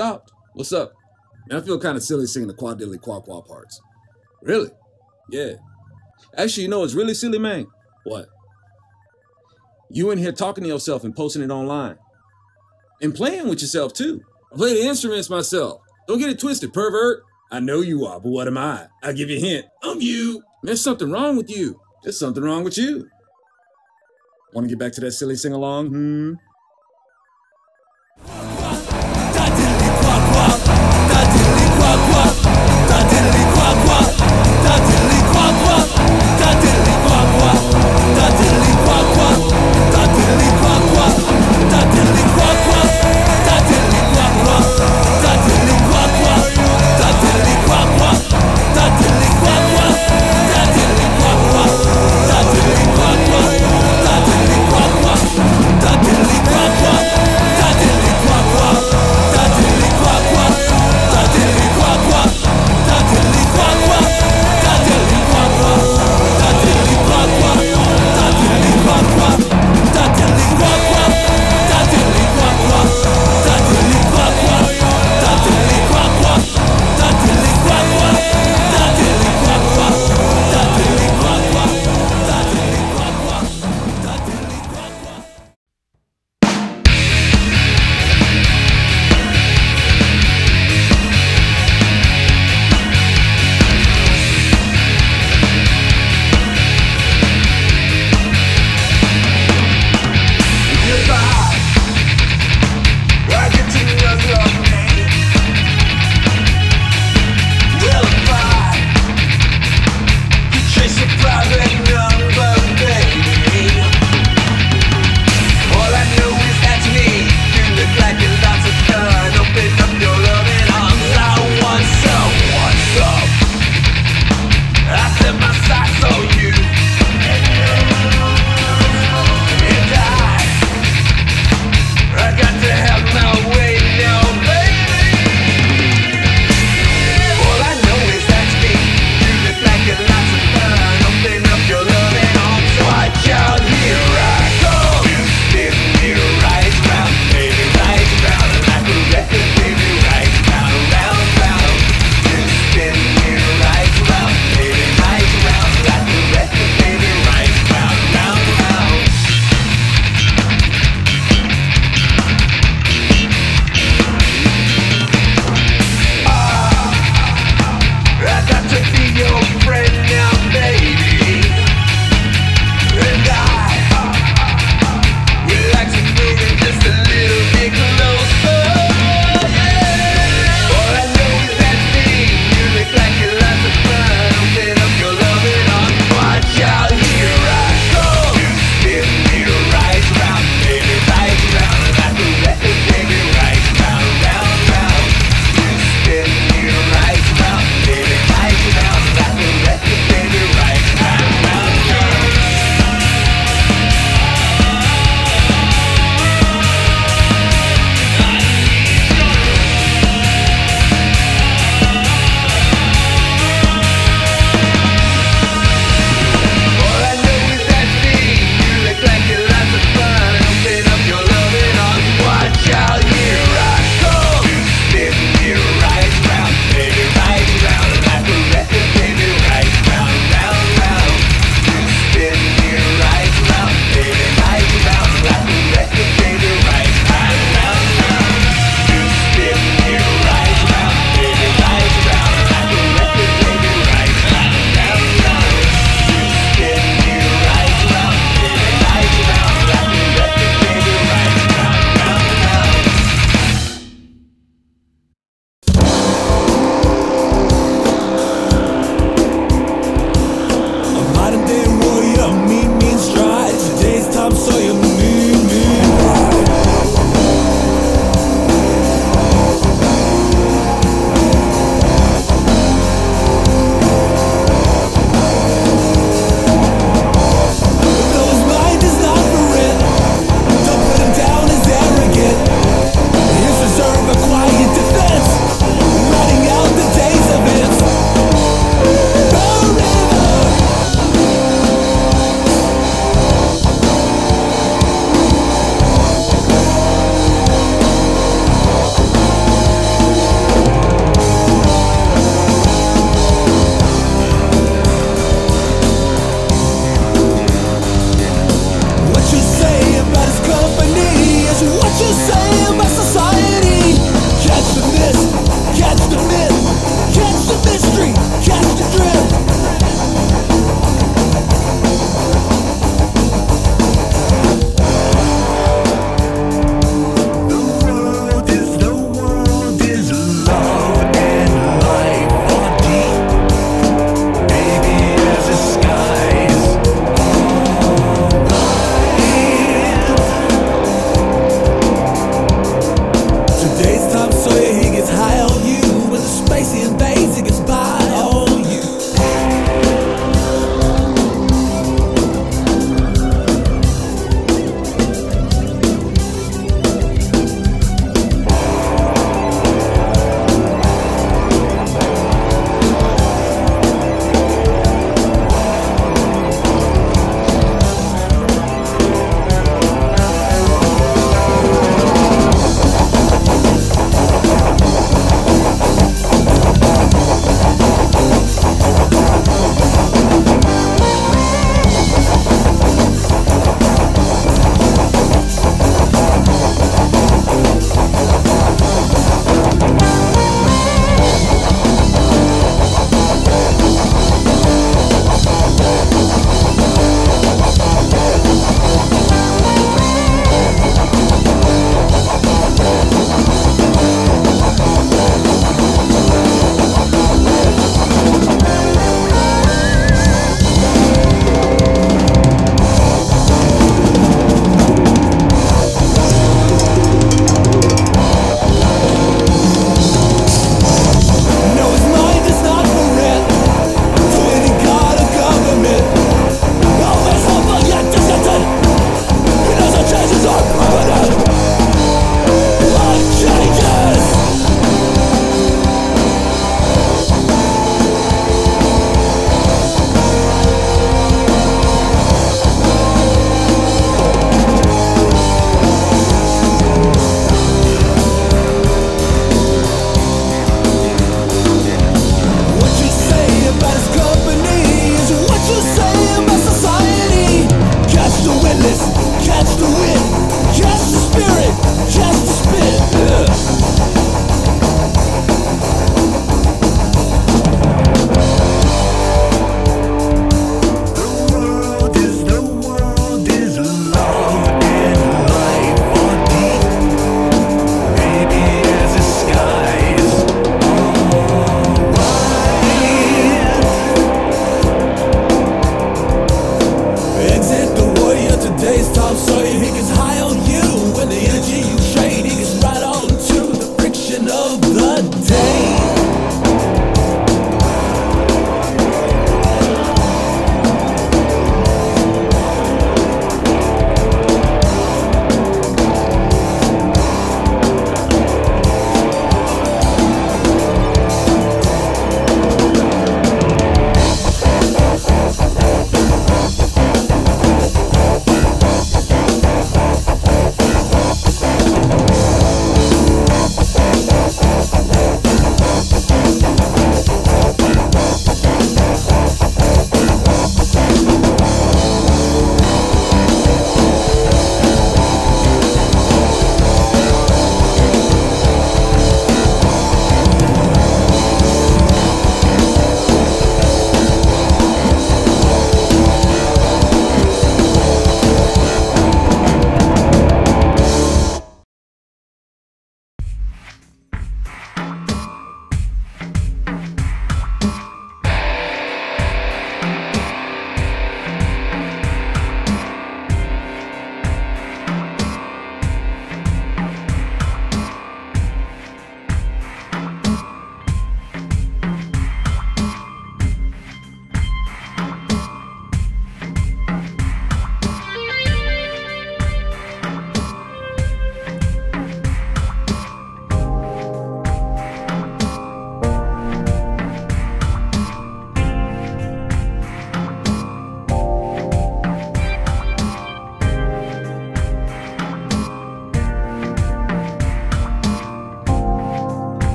Stopped. What's up? Man, I feel kind of silly singing the quad diddly quad quad parts. Really? Yeah. Actually, you know it's really silly, man. What? You in here talking to yourself and posting it online. And playing with yourself too. I play the instruments myself. Don't get it twisted, pervert. I know you are, but what am I? I give you a hint. I'm you. There's something wrong with you. There's something wrong with you. Want to get back to that silly sing along? Hmm. Tati li kwa kwa Tati li kwa kwa Tati li kwa kwa.